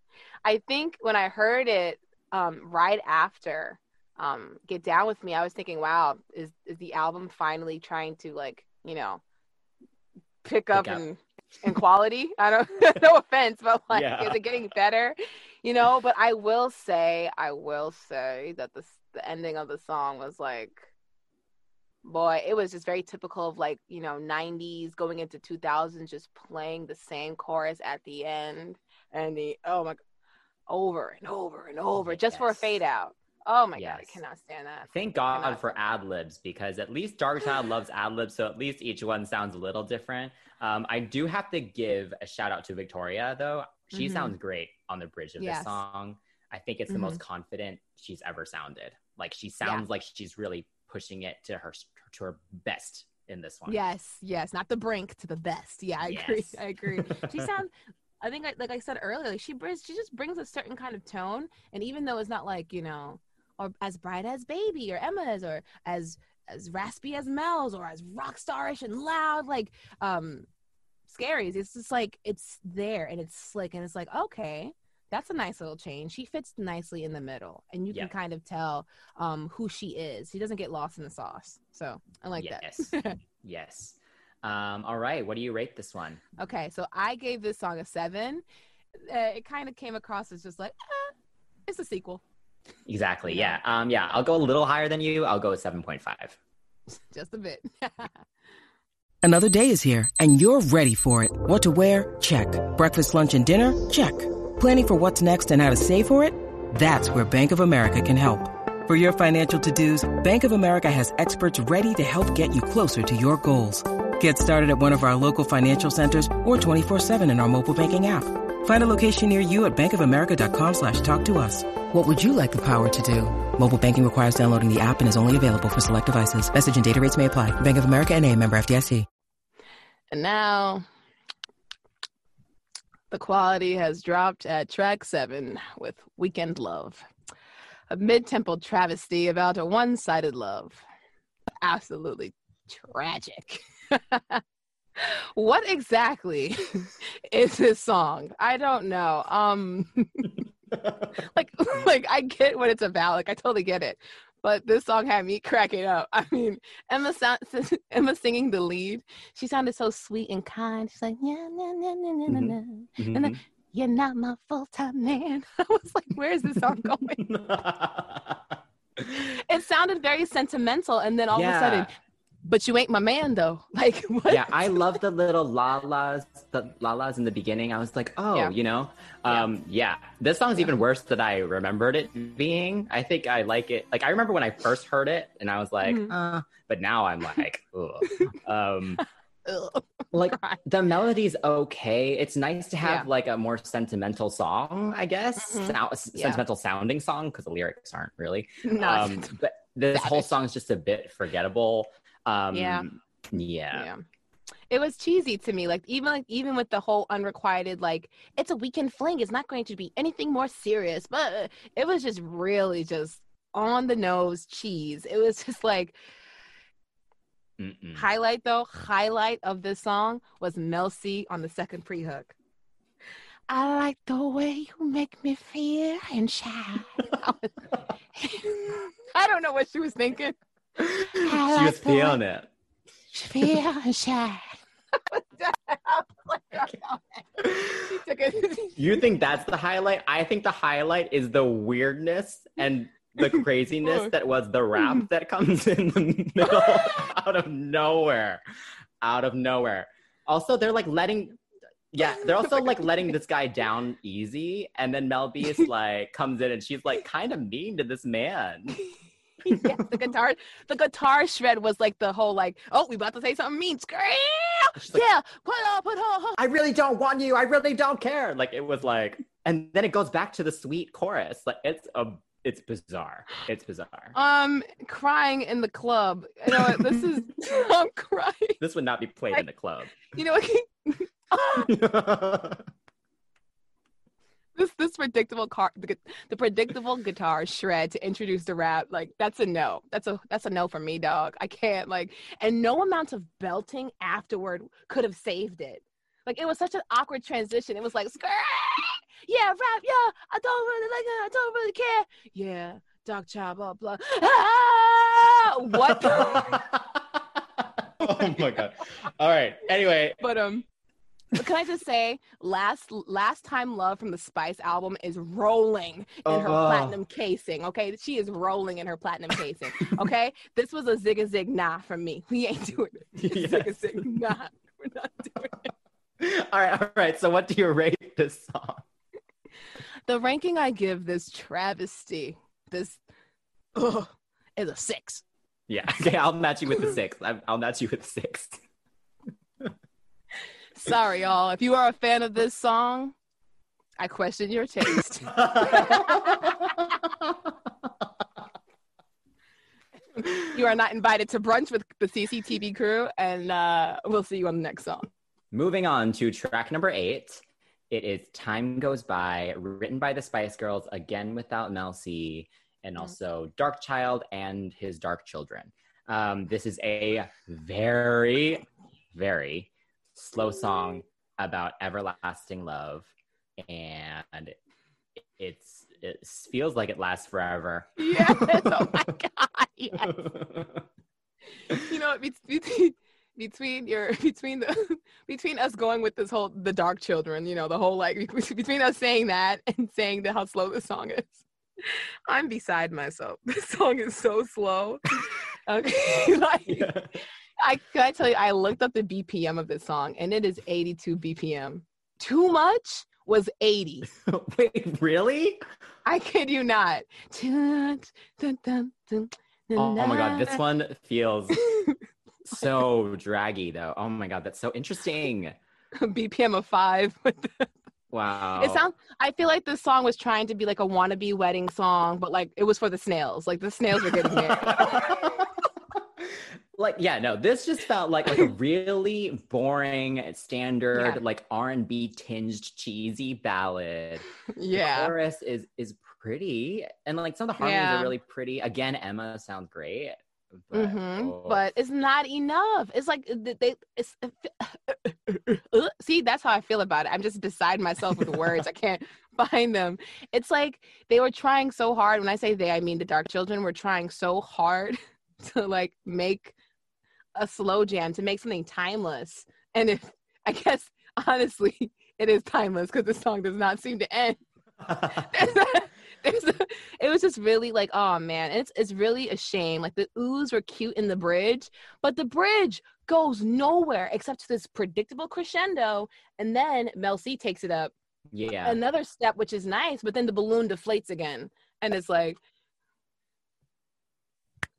Speaker 2: I think when I heard it um, right after um, "Get Down with Me," I was thinking, "Wow, is is the album finally trying to like you know pick up,
Speaker 3: Pick up.
Speaker 2: in in quality?" I don't. no offense, but like,
Speaker 3: Yeah.
Speaker 2: is it getting better? You know. But I will say, I will say that the the ending of the song was like boy it was just very typical of like you know 90s going into 2000s just playing the same chorus at the end and the oh my over and over and over just for a fade out oh my god i cannot stand that
Speaker 3: thank God for ad libs because at least Dark Child loves ad libs, so at least each one sounds a little different. Um, I do have to give a shout out to Victoria though. She
Speaker 2: Mhm.
Speaker 3: sounds great on the bridge of
Speaker 2: Yes.
Speaker 3: this song. I think it's the most confident she's ever sounded. Like she sounds like she's really pushing it to her to her best in this one.
Speaker 2: yes yes not the brink to the best yeah i agree i agree she sounds I think, like, like I said earlier, like she brings, she just brings a certain kind of tone, and even though it's not like you know, or as bright as Baby or Emma's, or as as raspy as Mel's, or as rock starish and loud like um, Scary's, it's just like it's there and it's slick, and it's like okay, that's a nice little change. She fits nicely in the middle, and you
Speaker 3: Yeah.
Speaker 2: can kind of tell um who she is. She doesn't get lost in the sauce, so I like
Speaker 3: yes.
Speaker 2: that.
Speaker 3: yes. Um, all right. What do you rate this one?
Speaker 2: Okay, so I gave this song a seven. Uh, it kind of came across as just like, eh, it's a sequel,
Speaker 3: Exactly.
Speaker 2: Yeah.
Speaker 3: Yeah. Um, yeah. I'll go a little higher than you. I'll go with 7.5.
Speaker 2: just a bit.
Speaker 5: Another day is here, and you're ready for it. What to wear? Check. Breakfast, lunch, and dinner? Check. Planning for what's next and how to save for it? That's where Bank of America can help. For your financial to-dos, Bank of America has experts ready to help get you closer to your goals. Get started at one of our local financial centers or 24-7 in our mobile banking app. Find a location near you at bankofamerica.com slash talk to us. What would you like the power to do? Mobile banking requires downloading the app and is only available for select devices. Message and data rates may apply. Bank of America and a member FDIC.
Speaker 2: and now the quality has dropped at track seven with Weekend Love, a mid-tempo travesty about a one-sided love. Absolutely tragic. what exactly is this song? I don't know. Um like like I get what it's about. Like I totally get it. But this song had me cracking up. I mean, Emma sound, Emma singing the lead. She sounded so sweet and kind. She's like, yeah, nah, nah, nah, nah, nah, nah. And then,
Speaker 3: Mhm.
Speaker 2: you're not my full time man. I was like, where is this song going? it sounded very sentimental, and then all of a sudden,
Speaker 3: Yeah.
Speaker 2: But you ain't my man though. Like what?
Speaker 3: yeah, I love the little la-las, the la-las in the beginning. I was like, oh,
Speaker 2: Yeah.
Speaker 3: you know? Um, yeah. This song's even worse than I remembered it being. I think I like it. Like, I remember when I first heard it and I was like,
Speaker 2: Mhm.
Speaker 3: uh, but now I'm like, ugh. Um, like the melody's okay. It's nice to have
Speaker 2: Yeah.
Speaker 3: like a more sentimental song, I guess.
Speaker 2: Mhm.
Speaker 3: Sou-
Speaker 2: Yeah.
Speaker 3: Sentimental sounding song because the lyrics aren't really.
Speaker 2: Not
Speaker 3: Um, but this whole
Speaker 2: Savage.
Speaker 3: song is just a bit forgettable. Um,
Speaker 2: Yeah.
Speaker 3: Yeah.
Speaker 2: yeah. It was cheesy to me. Like even like even with the whole unrequited like it's a weekend fling. It's not going to be anything more serious. But it was just really just on the nose cheese. It was just like
Speaker 3: Mm-mm.
Speaker 2: highlight though highlight of this song was Mel C on the second pre-hook. I like the way you make me feel and shine. I don't know what she was thinking.
Speaker 3: She
Speaker 2: like
Speaker 3: was
Speaker 2: the
Speaker 3: feeling it.
Speaker 2: Feel and shine. She.
Speaker 3: You think that's the highlight? I think the highlight is the weirdness and the craziness that was the rap that comes in the middle out of nowhere. Out of nowhere. Also, they're like letting yeah, they're also like letting this guy down easy, and then Mel B is like comes in and she's like kind of mean to this man.
Speaker 2: yes, the guitar, the guitar shred was like the whole like, oh, we about to say something mean. Scream!
Speaker 3: Like,
Speaker 2: yeah, put on, put on.
Speaker 3: I really don't want you. I really don't care. Like it was like, and then it goes back to the sweet chorus. Like it's a, it's bizarre. It's bizarre.
Speaker 2: Um, crying in the club. You know what? This is I'm crying.
Speaker 3: This would not be played in the club.
Speaker 2: You know what? This this predictable car the, the predictable guitar shred to introduce the rap like that's a no that's a that's a no for me dog i can't like and no amount of belting afterward could have saved it like it was such an awkward transition it was like "Skirt! yeah rap yeah i don't really like it i don't really care yeah dog child blah blah ah! what the
Speaker 3: oh my god. All right. Anyway,
Speaker 2: but um but can I just say, last last time love from the Spice album is rolling in her
Speaker 3: Oh.
Speaker 2: platinum casing. Okay, she is rolling in her platinum casing. Okay, this was a zig a zig nah from me. We ain't doing it.
Speaker 3: Yes.
Speaker 2: Zig a zig nah. We're not doing it.
Speaker 3: all right, all right. So what do you rate this song?
Speaker 2: The ranking I give this travesty, this ugh, is a six.
Speaker 3: Yeah. Okay, I'll match you with the six. I'll match you with six.
Speaker 2: Sorry, y'all. If you are a fan of this song, I question your taste. you are not invited to brunch with the CCTV crew, and uh, we'll see you on the next song.
Speaker 3: Moving on to track number eight. It is Time Goes By, written by the Spice Girls, again without Mel C, and
Speaker 2: Mm.
Speaker 3: also Dark Child and his Dark Children. Um, this is a very, very slow song about everlasting love, and it's it feels like it lasts forever.
Speaker 2: Yes. Oh my god. Yes. You know, between between your between the between us going with this whole the dark children, you know, the whole like between us saying that and saying that how slow this song is. I'm beside myself. This song is so slow. Okay, like I can I tell you, I looked up the BPM of this song, and it is 82 BPM. Too much was 80.
Speaker 3: Wait, really?
Speaker 2: I kid you not. Dun, dun, dun, dun,
Speaker 3: oh, oh, my god, this one feels so draggy though. Oh my god, that's so interesting.
Speaker 2: BPM of five.
Speaker 3: Wow.
Speaker 2: It sounds. I feel like this song was trying to be like a wannabe wedding song, but like it was for the snails. Like the snails were getting married.
Speaker 3: Like yeah, no, this just felt like like a really boring standard
Speaker 2: Yeah.
Speaker 3: like R&B tinged cheesy ballad. The
Speaker 2: yeah.
Speaker 3: chorus is is pretty and like some of the harmonies
Speaker 2: Yeah.
Speaker 3: are really pretty. Again, Emma sounds great. But,
Speaker 2: hmm
Speaker 3: oh.
Speaker 2: But it's not enough. It's like they. It's see. That's how I feel about it. I'm just beside myself with words. I can't find them. It's like they were trying so hard. When I say they, I mean the Dark Children were trying so hard to like make a slow jam to make something timeless. And if I guess honestly, it is timeless because the song does not seem to end. there's a, there's a, it was just really like oh man it's it's really a shame like the oohs were cute in the bridge but the bridge goes nowhere except to this predictable crescendo and then mel c takes it up
Speaker 3: yeah.
Speaker 2: another step which is nice but then the balloon deflates again and it's like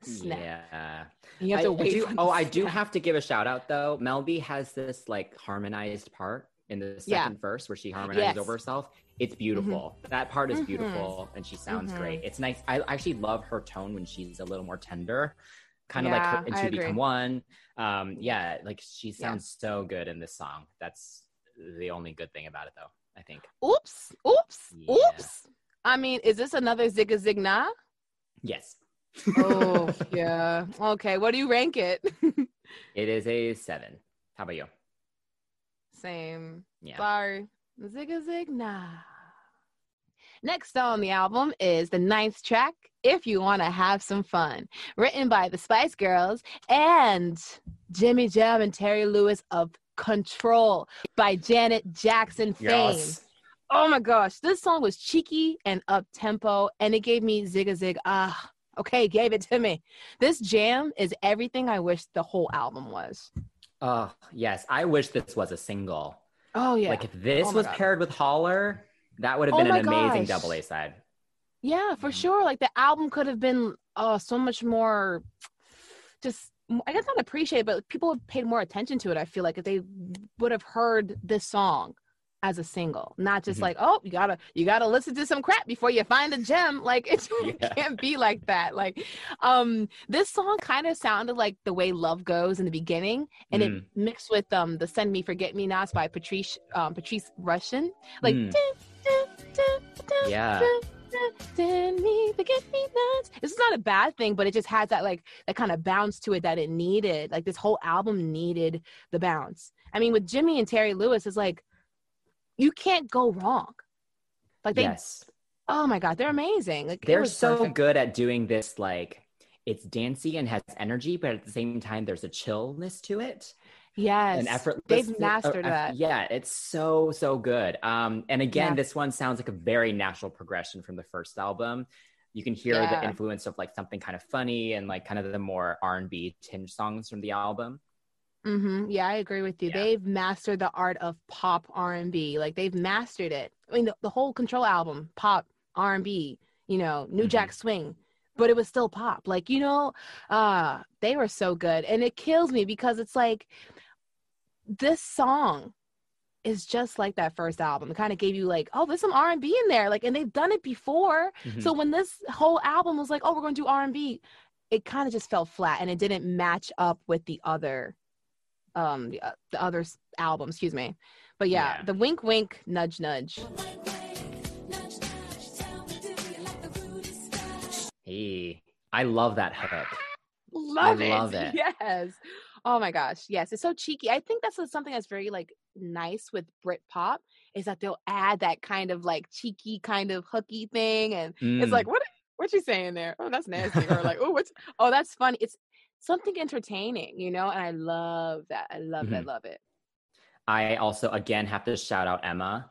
Speaker 2: snap
Speaker 3: Yeah.
Speaker 2: you have to
Speaker 3: I
Speaker 2: wait
Speaker 3: do- oh, I do have to give a shout out though. Mel B has this like harmonized part in the
Speaker 2: Yeah.
Speaker 3: second verse where she harmonizes
Speaker 2: Yes.
Speaker 3: over herself. It's beautiful. That part is
Speaker 2: Mhm.
Speaker 3: beautiful and she sounds
Speaker 2: Mhm.
Speaker 3: great. It's nice. I actually love her tone when she's a little more tender. Kind of
Speaker 2: Yeah,
Speaker 3: like her
Speaker 2: I
Speaker 3: into become one. Um, yeah, like she
Speaker 2: Yeah.
Speaker 3: sounds so good in this song. That's the only good thing about it though, I think.
Speaker 2: oops oops
Speaker 3: Yeah.
Speaker 2: oops i mean is this another zigga zig nah
Speaker 3: Yes.
Speaker 2: Oh yeah okay what do you rank it
Speaker 3: It is a seven. How about you?
Speaker 2: same
Speaker 3: Yeah.
Speaker 2: Sorry. Zigga zig nah. Next on the album is the ninth track, If You Want to Have Some Fun, written by the Spice Girls and Jimmy Jam and Terry Lewis of Control by Janet Jackson fame.
Speaker 3: Yes.
Speaker 2: Oh my gosh, this song was cheeky and up tempo, and it gave me zigga zig. Ah, okay, gave it to me. This jam is everything I wish the whole album was.
Speaker 3: Oh, yes. I wish this was a single.
Speaker 2: Oh yeah,
Speaker 3: Like if this
Speaker 2: Oh
Speaker 3: was
Speaker 2: God.
Speaker 3: paired with Holler, that would have
Speaker 2: Oh
Speaker 3: been
Speaker 2: my
Speaker 3: an amazing
Speaker 2: gosh.
Speaker 3: double A side.
Speaker 2: Yeah, for
Speaker 3: Mhm.
Speaker 2: sure. Like the album could have been oh, so much more just I guess not appreciated, but people have paid more attention to it. I feel like if they would have heard this song as a single, not just
Speaker 3: Mhm.
Speaker 2: like, oh, you gotta you gotta listen to some crap before you find a gem. Like it
Speaker 3: Yeah.
Speaker 2: can't be like that. Like um this song kind of sounded like the way love goes in the beginning, and
Speaker 3: Mm.
Speaker 2: it mixed with um the Send Me Forget Me Nots by Patrice um Patrice Rushen. Like
Speaker 3: Mm.
Speaker 2: dun, dun, dun,
Speaker 3: Yeah.
Speaker 2: Send me forget me nots. This is not a bad thing, but it just has that like that kind of bounce to it that it needed. Like this whole album needed the bounce. I mean, with Jimmy and Terry Lewis, it's like you can't go wrong. Like they,
Speaker 3: yes.
Speaker 2: oh my god, they're amazing. Like
Speaker 3: They're so
Speaker 2: perfect.
Speaker 3: good at doing this like it's dancey and has energy, but at the same time there's a chillness to it.
Speaker 2: Yes,
Speaker 3: and effortless.
Speaker 2: They've mastered
Speaker 3: uh, uh,
Speaker 2: that.
Speaker 3: Yeah, it's so so good. Um, and again,
Speaker 2: Yeah.
Speaker 3: this one sounds like a very natural progression from the first album. You can hear
Speaker 2: Yeah.
Speaker 3: the influence of like something kind of funny and like kind of the more R and B tinge songs from the album.
Speaker 2: Hmm Yeah, I agree with you.
Speaker 3: Yeah.
Speaker 2: They've mastered the art of pop R and B. Like they've mastered it. I mean, the, the whole Control album, pop R and B. You know, New
Speaker 3: Mhm.
Speaker 2: Jack Swing, but it was still pop. Like you know, uh, they were so good, and it kills me because it's like this song is just like that first album. It kind of gave you like, oh, there's some R and B in there. Like, and they've done it before.
Speaker 3: Mhm.
Speaker 2: So when this whole album was like, oh, we're going to do R&B, it kind of just fell flat and it didn't match up with the other um the, uh, the other album, excuse me. But yeah,
Speaker 3: Yeah.
Speaker 2: the wink wink nudge nudge.
Speaker 3: Hey, I love that hook.
Speaker 2: Love it.
Speaker 3: love it.
Speaker 2: Yes. Oh my gosh. Yes, it's so cheeky. I think that's something that's very like nice with Brit pop is that they'll add that kind of like cheeky kind of hooky thing and it's
Speaker 3: Mm.
Speaker 2: like what what you saying there? Oh, that's nasty. or like, oh, what's oh, that's funny. It's something entertaining, you know, and I love that. I love it. I love it.
Speaker 3: I also again have to shout out Emma.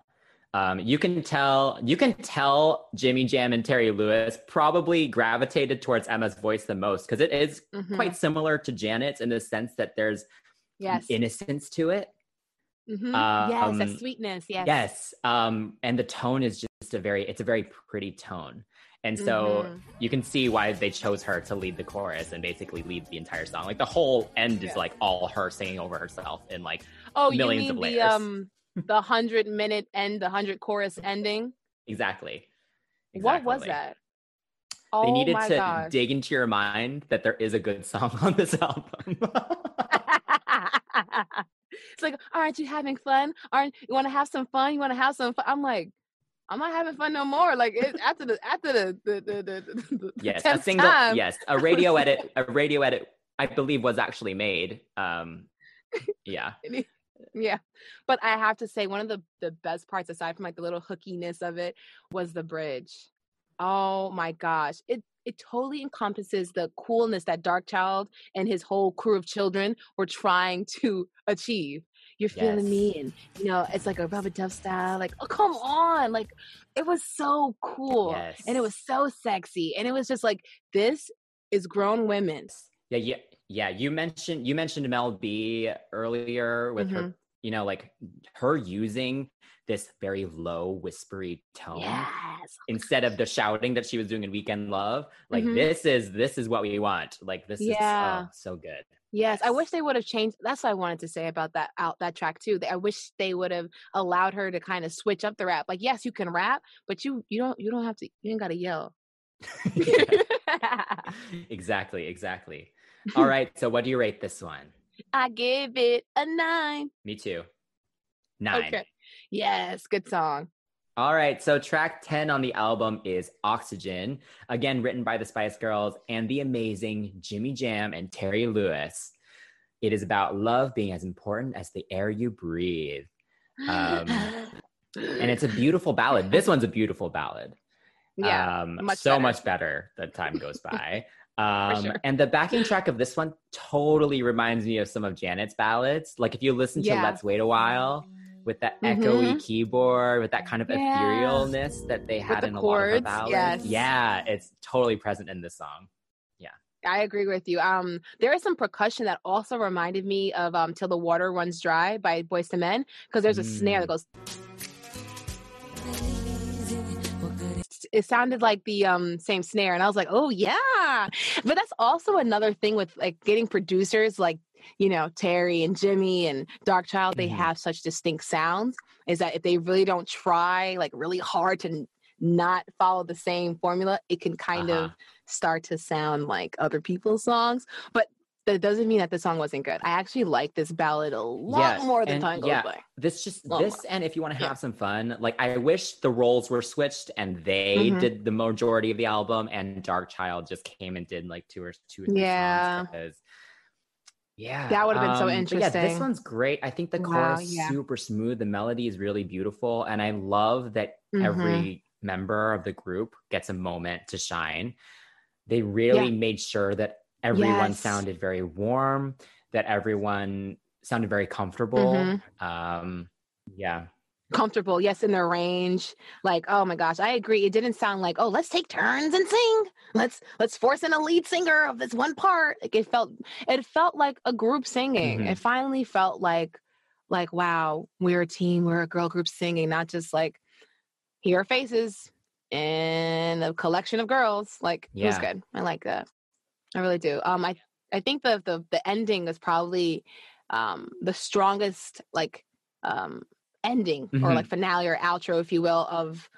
Speaker 3: Um, you can tell you can tell Jimmy Jam and Terry Lewis probably gravitated towards Emma's voice the most because it is
Speaker 2: Mhm.
Speaker 3: quite similar to Janet's in the sense that there's
Speaker 2: yes.
Speaker 3: innocence to it.
Speaker 2: Mhm.
Speaker 3: Uh,
Speaker 2: yes, that
Speaker 3: um,
Speaker 2: sweetness. Yes.
Speaker 3: Yes. Um, and the tone is just a very it's a very pretty tone. And so
Speaker 2: Mhm.
Speaker 3: you can see why they chose her to lead the chorus and basically lead the entire song. Like the whole end is like all her singing over herself and like
Speaker 2: Oh,
Speaker 3: millions
Speaker 2: you
Speaker 3: of
Speaker 2: mean the um the hundred minute end, the hundred chorus ending?
Speaker 3: exactly.
Speaker 2: What was
Speaker 3: Exactly.
Speaker 2: that?
Speaker 3: They
Speaker 2: Oh
Speaker 3: needed
Speaker 2: my
Speaker 3: to dig into your mind that there is a good song on this album.
Speaker 2: it's like, aren't you having fun? Aren't you want to have some fun? You want to have some fun? I'm like, I'm not having fun no more. Like it, after the after the the the, the, the
Speaker 3: yes, a single
Speaker 2: time.
Speaker 3: yes, a radio edit a radio edit I believe was actually made. Um yeah.
Speaker 2: Yeah. But I have to say one of the the best parts aside from like the little hookiness of it was the bridge. Oh my gosh. It it totally encompasses the coolness that Darkchild and his whole crew of children were trying to achieve. You're feeling me and you know, it's like a rubber dub style like, "Oh, come on." Like it was so cool
Speaker 3: Yes.
Speaker 2: and it was so sexy and it was just like this is grown women's.
Speaker 3: Yeah, yeah, yeah. You mentioned you mentioned Mel B earlier with
Speaker 2: Mm-hmm.
Speaker 3: her, you know, like her using this very low, whispery tone
Speaker 2: Yes.
Speaker 3: instead of the shouting that she was doing in Weekend Love. Like
Speaker 2: Mhm.
Speaker 3: this is this is what we want. Like this
Speaker 2: Yeah.
Speaker 3: is oh, so good.
Speaker 2: Yes, I wish they would have changed. That's what I wanted to say about that out that track too. I wish they would have allowed her to kind of switch up the rap. Like, yes, you can rap, but you you don't you don't have to. You ain't got to yell.
Speaker 3: exactly, exactly. All right. So what do you rate this one?
Speaker 2: I give it a nine.
Speaker 3: Me too. Nine.
Speaker 2: Okay. Yes, good song.
Speaker 3: All right, so track 10 on the album is Oxygen, again written by the Spice Girls and the amazing Jimmy Jam and Terry Lewis. It is about love being as important as the air you breathe. Um, And it's a beautiful ballad. This one's a beautiful ballad.
Speaker 2: yeah.
Speaker 3: Um,
Speaker 2: much
Speaker 3: so
Speaker 2: better.
Speaker 3: much better that time goes by. Um,
Speaker 2: sure.
Speaker 3: And the backing track of this one totally reminds me of some of Janet's ballads. Like if you listen to
Speaker 2: Yeah.
Speaker 3: Let's Wait a While with that
Speaker 2: Mhm.
Speaker 3: echoey keyboard, with that kind of
Speaker 2: Yeah.
Speaker 3: etherealness that they had
Speaker 2: the
Speaker 3: in a lot of ballads.
Speaker 2: yes.
Speaker 3: Yeah, it's totally present in this song.
Speaker 2: Yeah, I agree with you. Um, there is some percussion that also reminded me of um, "Till the Water Runs Dry" by Boyz II Men because there's a snare that
Speaker 3: Mm.
Speaker 2: goes. It sounded like the um, same snare, and I was like, "Oh yeah!" But that's also another thing with like getting producers like you know Terry and Jimmy and Darkchild. They
Speaker 3: Mhm.
Speaker 2: have such distinct sounds. Is that if they really don't try like really hard to not follow the same formula, it can kind
Speaker 3: Uh-huh.
Speaker 2: of start to sound like other people's songs. But that doesn't mean that the song wasn't good. I actually like this ballad a lot
Speaker 3: Yes,
Speaker 2: more than time goes
Speaker 3: yeah,
Speaker 2: by.
Speaker 3: This just this and if you want to
Speaker 2: yeah.
Speaker 3: have some fun, like I wish the roles were switched and they
Speaker 2: Mhm.
Speaker 3: did the majority of the album and Dark Child just came and did like two or two or three
Speaker 2: Yeah.
Speaker 3: songs because yeah,
Speaker 2: That would've been so
Speaker 3: interesting. Yeah, this one's great. I think the
Speaker 2: Wow,
Speaker 3: chorus
Speaker 2: yeah.
Speaker 3: super smooth. The melody is really beautiful, and I love that
Speaker 2: Mhm.
Speaker 3: every member of the group gets a moment to shine. They really made sure that everyone
Speaker 2: Yes.
Speaker 3: sounded very warm, that everyone sounded very comfortable.
Speaker 2: Mhm.
Speaker 3: Um, yeah.
Speaker 2: Comfortable, yes, in their range. Like, oh my gosh, I agree. It didn't sound like, oh, let's take turns and sing. Let's let's force in a lead singer of this one part. Like it felt it felt like a group singing.
Speaker 3: Mhm.
Speaker 2: It finally felt like like wow, we're a team, we're a girl group singing, not just like here are faces and a collection of girls. Like it was good. I like that. I really do. Um I I think the the the ending is probably um the strongest like um ending or
Speaker 3: Mhm.
Speaker 2: like finale or outro if you will of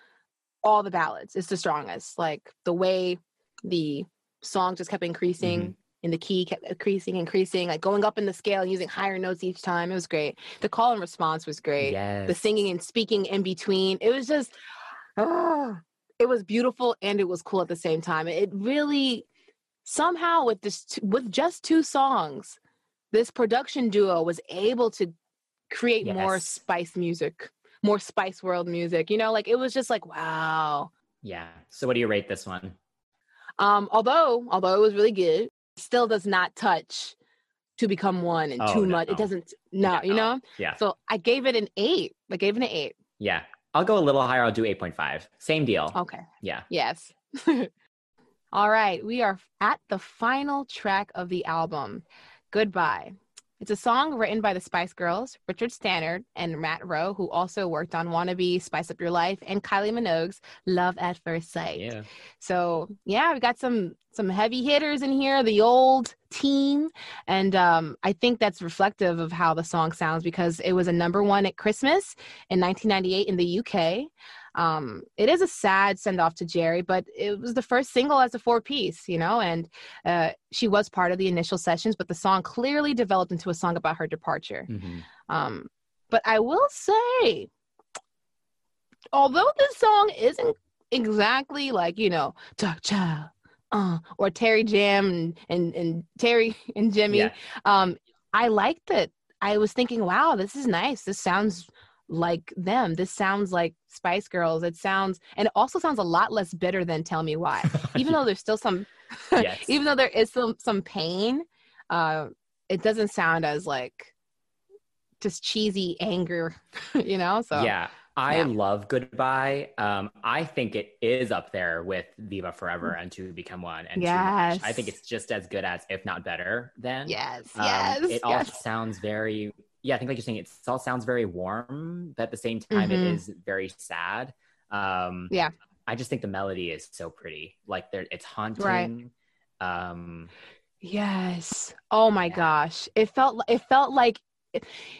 Speaker 2: all the ballads it's the strongest like the way the song just kept increasing and the key kept increasing, increasing, like going up in the scale, and using higher notes each time. It was great. The call and response was great.
Speaker 3: Yes.
Speaker 2: The singing and speaking in between. It was just, oh, it was beautiful and it was cool at the same time. It really somehow with this with just two songs, this production duo was able to create more spice music, more Spice World music. You know, like it was just like wow.
Speaker 3: Yeah. So what do you rate this one?
Speaker 2: Um, although although it was really good, still does not touch to become one and
Speaker 3: Oh,
Speaker 2: too much.
Speaker 3: no.
Speaker 2: It doesn't. No, you
Speaker 3: No.
Speaker 2: know.
Speaker 3: Yeah.
Speaker 2: So I gave it an eight. I gave it an eight.
Speaker 3: Yeah. I'll go a little higher. I'll do 8.5. Same deal.
Speaker 2: Okay.
Speaker 3: Yeah.
Speaker 2: Yes. All right, we are at the final track of the album, Goodbye. It's a song written by the Spice Girls, Richard Stannard and Matt Rowe, who also worked on Wannabe, Spice Up Your Life, and Kylie Minogue's Love at First Sight.
Speaker 3: Yeah.
Speaker 2: So yeah, we've got some some heavy hitters in here, the old team, and um, I think that's reflective of how the song sounds because it was a number one at Christmas in 1998 in the UK. Um, it is a sad send off to Geri, but it was the first single as a four piece, you know, and uh, she was part of the initial sessions, but the song clearly developed into a song about her departure.
Speaker 3: Mhm.
Speaker 2: Um, but I will say, although this song isn't exactly like you know Dark Child uh, or Terry Jam and, and and Terry and Jimmy,
Speaker 3: Yeah.
Speaker 2: um, I liked it. I was thinking, wow, this is nice. This sounds like them. This sounds like Spice Girls. It sounds, and it also sounds a lot less bitter than Tell Me Why. Even though there's still some,
Speaker 3: Yes.
Speaker 2: even though there is some some pain, uh, it doesn't sound as like just cheesy anger, you know. So
Speaker 3: yeah. I
Speaker 2: yeah.
Speaker 3: love Goodbye. Um, I think it is up there with Viva Forever and To Become One and Much. I. Think it's just as good as, if not better, than.
Speaker 2: yes,
Speaker 3: Um,
Speaker 2: yes,
Speaker 3: it all
Speaker 2: yes.
Speaker 3: sounds very, yeah, I think like you're saying, it all sounds very warm, but at the same time,
Speaker 2: Mhm.
Speaker 3: it is very sad. Um,
Speaker 2: Yeah.
Speaker 3: I just think the melody is so pretty. Like there, it's haunting. Um,
Speaker 2: Yes. Oh my
Speaker 3: Yeah.
Speaker 2: gosh. It felt it felt like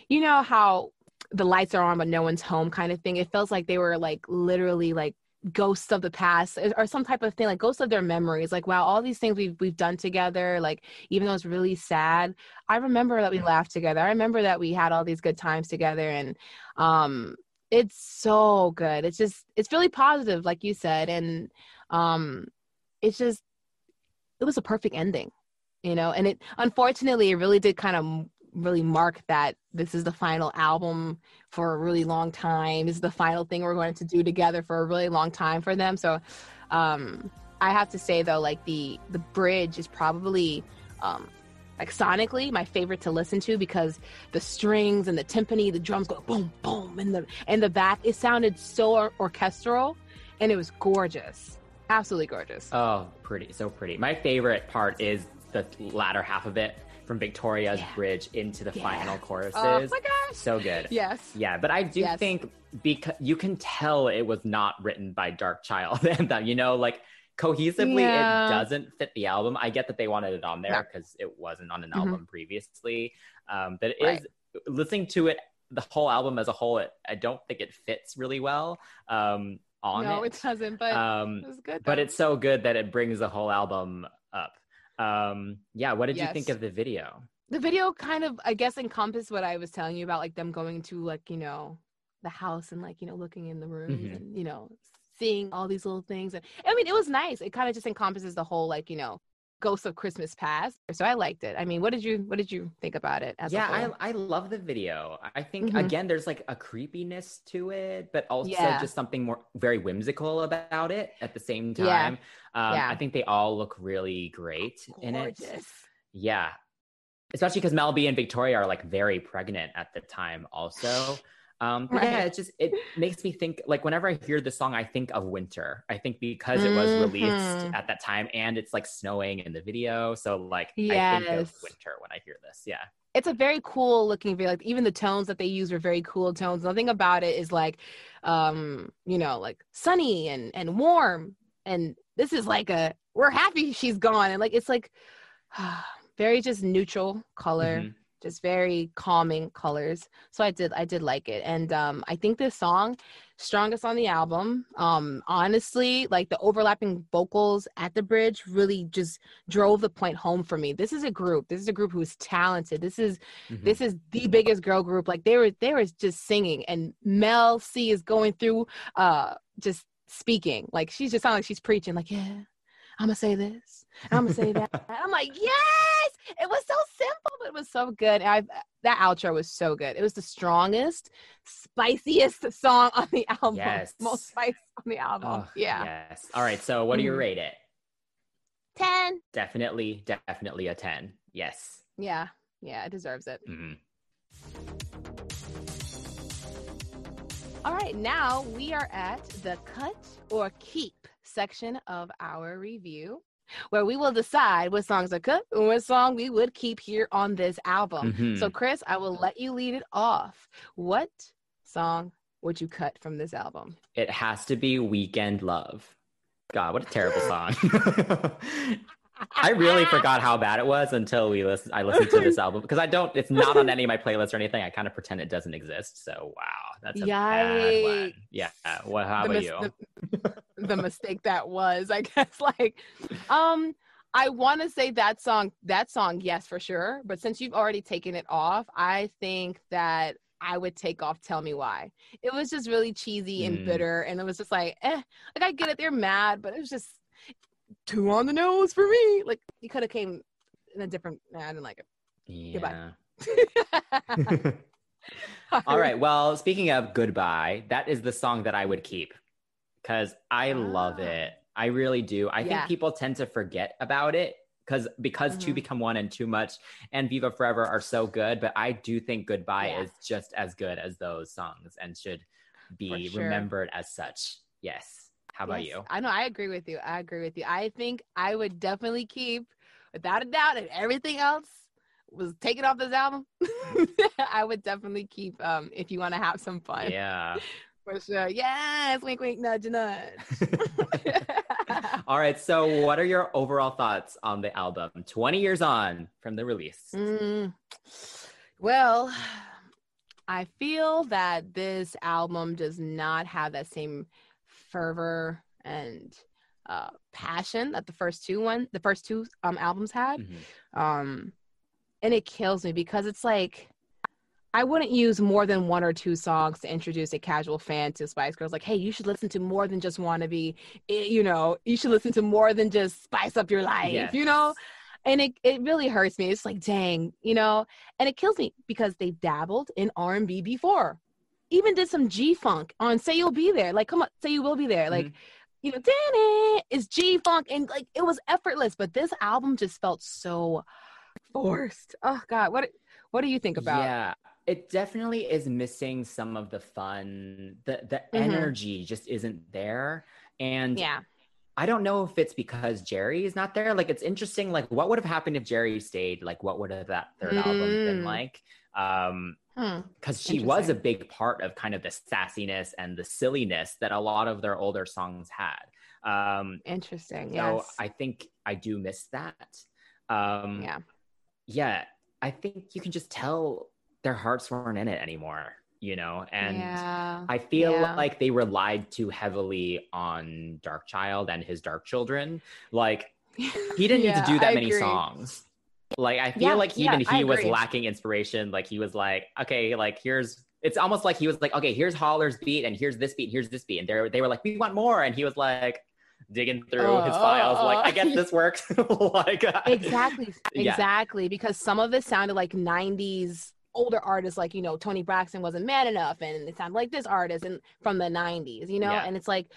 Speaker 2: you know how the lights are on but no one's home kind of thing. It feels like they were like literally like ghosts of the past or- or some type of thing like ghosts of their memories like wow all these things we've we've done together like even though it's really sad. I remember that we laughed together. I remember that we had all these good times together and um it's so good. It's just it's really positive like you said and um it's just it was a perfect ending you know and it unfortunately it really did kind of really mark that this is the final album for a really long time. This is the final thing we're going to do together for a really long time for them. So um i have to say though like the the bridge is probably um like sonically my favorite to listen to because the strings and the timpani the drums go boom boom and the and the back it sounded so or- orchestral and it was gorgeous. Absolutely gorgeous.
Speaker 3: Oh, pretty, so pretty. My favorite part is the latter half of it from Victoria's
Speaker 2: Yeah.
Speaker 3: bridge into the
Speaker 2: Yeah.
Speaker 3: final choruses.
Speaker 2: oh my gosh
Speaker 3: So good.
Speaker 2: yes
Speaker 3: Yeah, but I do
Speaker 2: Yes.
Speaker 3: think because you can tell it was not written by Dark Child and that you know like cohesively
Speaker 2: Yeah.
Speaker 3: it doesn't fit the album. I get that they wanted it on there
Speaker 2: No.
Speaker 3: because it wasn't on an
Speaker 2: Mhm.
Speaker 3: album previously. Um, but it is
Speaker 2: Right.
Speaker 3: listening to it the whole album as a whole. It, I don't think it fits really well um, on
Speaker 2: no
Speaker 3: it.
Speaker 2: it doesn't but
Speaker 3: um,
Speaker 2: it was good
Speaker 3: but it's so good that it brings the whole album up. Um, yeah, what did you think of the video?
Speaker 2: the video kind of i guess encompassed what i was telling you about like them going to like you know the house and like you know looking in the rooms
Speaker 3: Mhm.
Speaker 2: and you know seeing all these little things and i mean it was nice it kind of just encompasses the whole like you know ghosts of christmas past so i liked it i mean what did you what did you think about it as
Speaker 3: yeah? I I love the video. I think
Speaker 2: Mhm.
Speaker 3: again, there's like a creepiness to it, but also
Speaker 2: Yeah.
Speaker 3: just something more very whimsical about it at the same
Speaker 2: Yeah.
Speaker 3: time. Um,
Speaker 2: Yeah.
Speaker 3: I think they all look really great in it. Yeah, especially because Mel B and Victoria are like very pregnant at the time, also. Um, but yeah, it just it makes me think like whenever I hear the song, I think of winter. I think because it was released
Speaker 2: Mhm.
Speaker 3: at that time and it's like snowing in the video, so like I think of
Speaker 2: Yes.
Speaker 3: winter when I hear this. Yeah.
Speaker 2: it's a very cool looking video like even the tones that they use were very cool tones nothing about it is like um you know like sunny and and warm and this is like a we're happy she's gone and like it's like very just neutral color
Speaker 3: Mhm.
Speaker 2: Just very calming colors. So I did I did like it. And um I think this song strongest on the album. Um honestly, like the overlapping vocals at the bridge really just drove the point home for me. This is a group. This is a group who's talented. This is
Speaker 3: Mhm.
Speaker 2: this is the biggest girl group. Like they were they were just singing and Mel C is going through uh just speaking. Like she's just sounding like she's preaching like, yeah, I'm gonna say this. I'm gonna say that. I'm like, yes! It was so simple, but it was so good. I that outro was so good. It was the strongest, spiciest song on the album.
Speaker 3: Yes.
Speaker 2: Most spice on the album.
Speaker 3: Oh,
Speaker 2: yeah.
Speaker 3: Yes. All right. So, what do you
Speaker 2: Mhm.
Speaker 3: rate it?
Speaker 2: 10.
Speaker 3: Definitely, definitely a 10. Yes.
Speaker 2: Yeah. Yeah, it deserves it.
Speaker 3: Mhm.
Speaker 2: All right, now we are at the cut or keep section of our review, where we will decide what songs are cut and what song we would keep here on this album.
Speaker 3: Mhm.
Speaker 2: So, Chris, I will let you lead it off. What song would you cut from this album?
Speaker 3: It has to be Weekend Love. God, what a terrible song. I really forgot how bad it was until we listen I listened to this album because I don't it's not on any of my playlists or anything. I kind of pretend it doesn't exist. So wow, that's a bad one. Yeah. What how
Speaker 2: the,
Speaker 3: about
Speaker 2: mis-
Speaker 3: you?
Speaker 2: the, the mistake that was, I guess. Like, um, I want to say that song, that song, yes, for sure. But since you've already taken it off, I think that I would take off "Tell Me Why." It was just really cheesy and
Speaker 3: Mm.
Speaker 2: bitter, and it was just like, eh, like I get it, they're mad, but it was just too on the nose for me. Like you could have came in a different. Nah, I didn't like it.
Speaker 3: Yeah.
Speaker 2: it.
Speaker 3: All right. Well, speaking of goodbye, that is the song that I would keep because I love
Speaker 2: Ah.
Speaker 3: it. I really do. I
Speaker 2: Yeah.
Speaker 3: think people tend to forget about it because because two
Speaker 2: Mhm.
Speaker 3: become one and too much and Viva Forever are so good. But I do think goodbye
Speaker 2: Yeah.
Speaker 3: is just as good as those songs and should be
Speaker 2: sure.
Speaker 3: remembered as such. Yes. How about
Speaker 2: Yes,
Speaker 3: you?
Speaker 2: I know. I agree with you. I agree with you. I think I would definitely keep, without a doubt, if everything else was taken off this album, I would definitely keep. Um, if you want to have some fun,
Speaker 3: Yeah.
Speaker 2: for sure. Yes, wink, wink, nudge, nudge.
Speaker 3: All right. So, what are your overall thoughts on the album? 20 years on from the release.
Speaker 2: Mm, well, I feel that this album does not have that same fervor and uh, passion that the first two one the first two um albums had.
Speaker 3: Mhm.
Speaker 2: um and it kills me because it's like i wouldn't use more than one or two songs to introduce a casual fan to spice girls. Like hey you should listen to more than just wannabe. Eh, you know you should listen to more than just spice up your life you know? And it, it really hurts me. It's like dang you know? And it kills me because they dabbled in r&b before even did some g-funk on say you'll be there like come on say you will be there like you know Danny is g-funk and like it was effortless but this album just felt so forced oh god what what do you think about
Speaker 3: Yeah, it definitely is missing some of the fun. The the
Speaker 2: Mhm.
Speaker 3: energy just isn't there. And
Speaker 2: yeah
Speaker 3: I don't know if it's because Geri is not there. Like it's interesting. Like what would have happened if Geri stayed? Like what would have that third album been
Speaker 2: Mm.
Speaker 3: like? Um. Because she was a big part of kind of the sassiness and the silliness that a lot of their older songs had. Um,
Speaker 2: interesting
Speaker 3: so
Speaker 2: yes
Speaker 3: I think I do miss that. Um,
Speaker 2: yeah
Speaker 3: yeah, I think you can just tell their hearts weren't in it anymore, you know? And
Speaker 2: yeah
Speaker 3: I feel
Speaker 2: yeah.
Speaker 3: like they relied too heavily on Dark Child and his Dark Children. Like, he didn't need to do that
Speaker 2: I
Speaker 3: many
Speaker 2: agree.
Speaker 3: songs. Like, I feel
Speaker 2: Yeah,
Speaker 3: like
Speaker 2: yeah,
Speaker 3: even
Speaker 2: I
Speaker 3: he was
Speaker 2: agree.
Speaker 3: lacking inspiration. Like, he was like, okay, like, here's, it's almost like he was like, okay, here's Holler's beat, and here's this beat, and here's this beat. And they they were like, we want more. And he was like, digging through his
Speaker 2: Uh,
Speaker 3: files, like,
Speaker 2: uh,
Speaker 3: I guess this works. like, uh,
Speaker 2: exactly
Speaker 3: Yeah.
Speaker 2: exactly because some of it sounded like 90s older artists like you know toni braxton wasn't man enough and it sounded like this artist and from the 90s you know
Speaker 3: Yeah.
Speaker 2: and it's like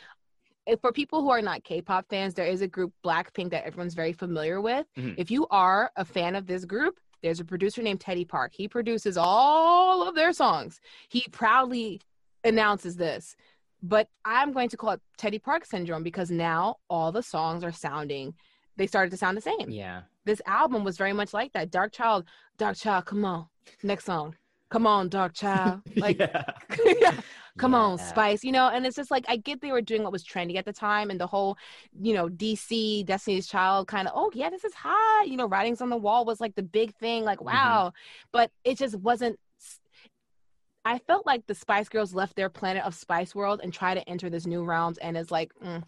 Speaker 2: for people who are not k-pop fans there is a group blackpink that everyone's very familiar with
Speaker 3: Mhm.
Speaker 2: if you are a fan of this group there's a producer named teddy park he produces all of their songs he proudly announces this but i'm going to call it teddy park syndrome because now all the songs are sounding they started to sound the same
Speaker 3: yeah.
Speaker 2: this album was very much like that. Dark Child, Dark Child, come on. Next song. Come on, Dark Child. Like
Speaker 3: yeah.
Speaker 2: come on, Spice, you know, and it's just like I get they were doing what was trendy at the time and the whole, you know, DC Destiny's Child kind of, oh yeah, this is hot, you know, writing's on the wall was like the big thing, like
Speaker 3: Mm-hmm.
Speaker 2: wow, but it just wasn't. I felt like the Spice Girls left their planet of Spice World and try to enter this new realms, and it's like, mm,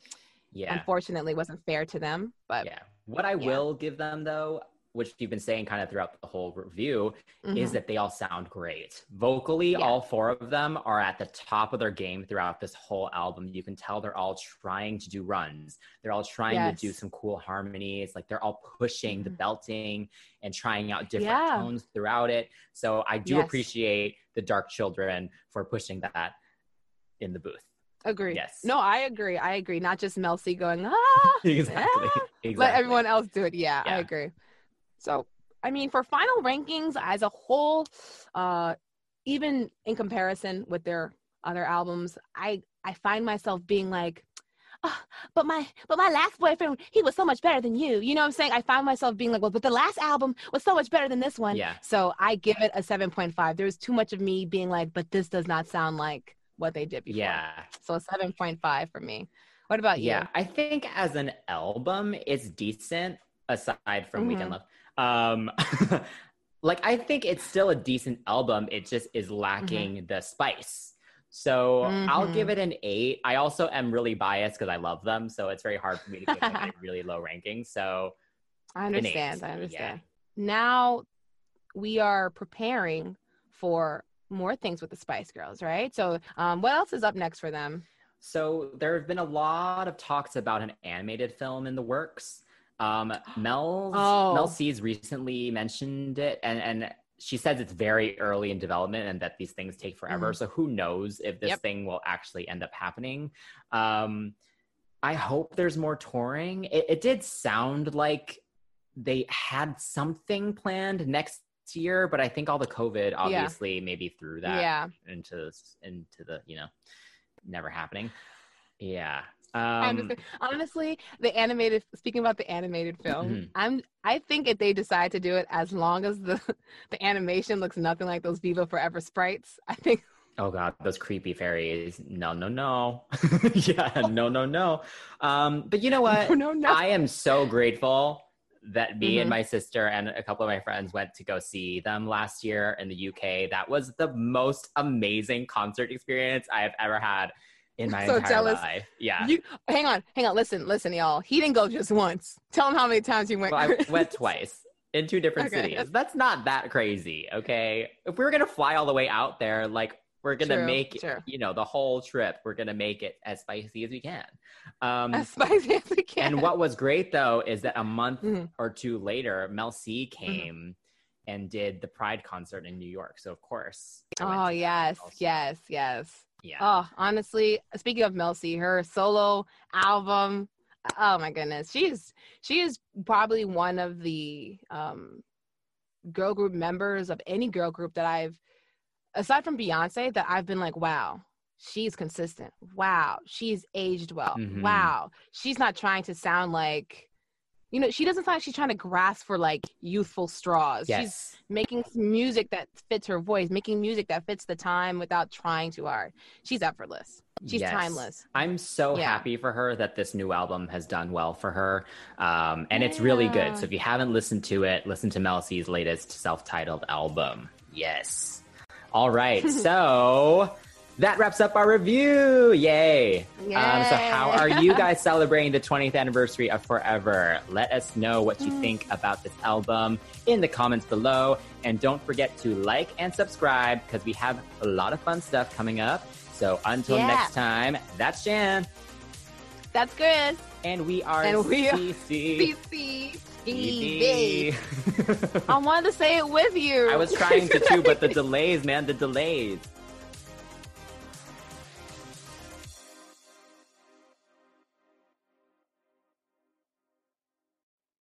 Speaker 3: Yeah.
Speaker 2: unfortunately, wasn't fair to them. But
Speaker 3: Yeah. What I
Speaker 2: yeah.
Speaker 3: will give them though, which you've been saying kind of throughout the whole review, is
Speaker 2: mhm.
Speaker 3: that they all sound great. Vocally,
Speaker 2: Yeah.
Speaker 3: all four of them are at the top of their game throughout this whole album. You can tell they're all trying to do runs. They're all trying to do some cool harmonies. Like they're all pushing the
Speaker 2: Mhm.
Speaker 3: belting and trying out different
Speaker 2: Yeah.
Speaker 3: tones throughout it. So I do
Speaker 2: Yes.
Speaker 3: appreciate the Dark Children for pushing that in the booth.
Speaker 2: agree.
Speaker 3: Yes.
Speaker 2: No, I agree. I agree. Not just Mel C going ah,
Speaker 3: exactly.
Speaker 2: ah,
Speaker 3: exactly.
Speaker 2: let everyone else do it. Yeah,
Speaker 3: Yeah.
Speaker 2: I agree. So, I mean, for final rankings as a whole, uh, even in comparison with their other albums, I I find myself being like, "Ah, but my but my last boyfriend, he was so much better than you. You know what I'm saying? I find myself being like, well, but the last album was so much better than this one.
Speaker 3: Yeah.
Speaker 2: So I give it a 7.5. There was too much of me being like, but this does not sound like what they did before.
Speaker 3: Yeah.
Speaker 2: So a 7.5 for me. What about you?
Speaker 3: Yeah, I think as an album, it's decent aside from Weekend
Speaker 2: Mhm.
Speaker 3: Love. Um, like I think it's still a decent album. It just is lacking
Speaker 2: Mm-hmm.
Speaker 3: the spice. So I'll give
Speaker 2: Mhm.
Speaker 3: it an eight. I also am really biased because I love them, so it's very hard for me to give them a really low ranking. So
Speaker 2: I understand. I
Speaker 3: Yeah.
Speaker 2: understand. Now we are preparing for more things with the Spice Girls, right? So, um, what else is up next for them?
Speaker 3: So there have been a lot of talks about an animated film in the works. Um, Mel's
Speaker 2: Oh.
Speaker 3: Mel C's recently mentioned it, and and she says it's very early in development and that these things take forever. So who knows if this.
Speaker 2: Yep.
Speaker 3: thing will actually end up happening? Um, I hope there's more touring. It, it did sound like they had something planned next year, but I think all the COVID obviously maybe threw that
Speaker 2: yeah,
Speaker 3: into into the you know never happening yeah um
Speaker 2: honestly, the animated. Speaking about the animated film,
Speaker 3: Mhm.
Speaker 2: I'm. I think if they decide to do it, as long as the the animation looks nothing like those Viva Forever sprites, I think.
Speaker 3: oh god those creepy fairies no no no yeah no no no um but you know what
Speaker 2: no, no, no.
Speaker 3: i am so grateful that me and
Speaker 2: Mhm.
Speaker 3: my sister and a couple of my friends went to go see them last year in the uk that was the most amazing concert experience i have ever had in my
Speaker 2: So
Speaker 3: entire
Speaker 2: jealous.
Speaker 3: life yeah
Speaker 2: You hang on, hang on. Listen, listen, y'all. He didn't go just once. Tell him how many times he went.
Speaker 3: Well, I went twice in two different
Speaker 2: Okay.
Speaker 3: cities. That's not that crazy, okay? If we were gonna fly all the way out there, like we're gonna
Speaker 2: True,
Speaker 3: make
Speaker 2: true.
Speaker 3: you know the whole trip. We're gonna make it as spicy as we can. Um,
Speaker 2: as spicy as we can.
Speaker 3: and what was great though is that a month
Speaker 2: Mhm.
Speaker 3: or two later, Mel C
Speaker 2: Mm-hmm.
Speaker 3: came and did the Pride concert in New York. So of course,
Speaker 2: Oh yes, yes, yes.
Speaker 3: Yeah.
Speaker 2: Oh, honestly, speaking of Mel C, her solo album. Oh my goodness, she's she is probably one of the um, girl group members of any girl group that I've, aside from Beyonce, that I've been like, wow, she's consistent. Wow, she's aged well.
Speaker 3: Mhm.
Speaker 2: Wow, she's not trying to sound like, you know, she doesn't sound like she's trying to grasp for like youthful straws. She's making music that fits her voice, making music that fits the time without trying too hard. She's effortless. She's
Speaker 3: Yes.
Speaker 2: timeless.
Speaker 3: I'm so
Speaker 2: Yeah.
Speaker 3: happy for her that this new album has done well for her. Um, and it's really good. So if you haven't listened to it, listen to Mel C's latest self titled album. Yes. All right. so that wraps up our review. Yay. Um, so, how are you guys celebrating the 20th anniversary of Forever? Let us know what you think about this album in the comments below. And don't forget to like and subscribe because we have a lot of fun stuff coming up. So, until
Speaker 2: Yeah.
Speaker 3: next time, that's Jan.
Speaker 2: That's Chris.
Speaker 3: And we are
Speaker 2: And we are
Speaker 3: CC. TV.
Speaker 2: I wanted to say it with you.
Speaker 3: I was trying to too, but the delays, man, the delays.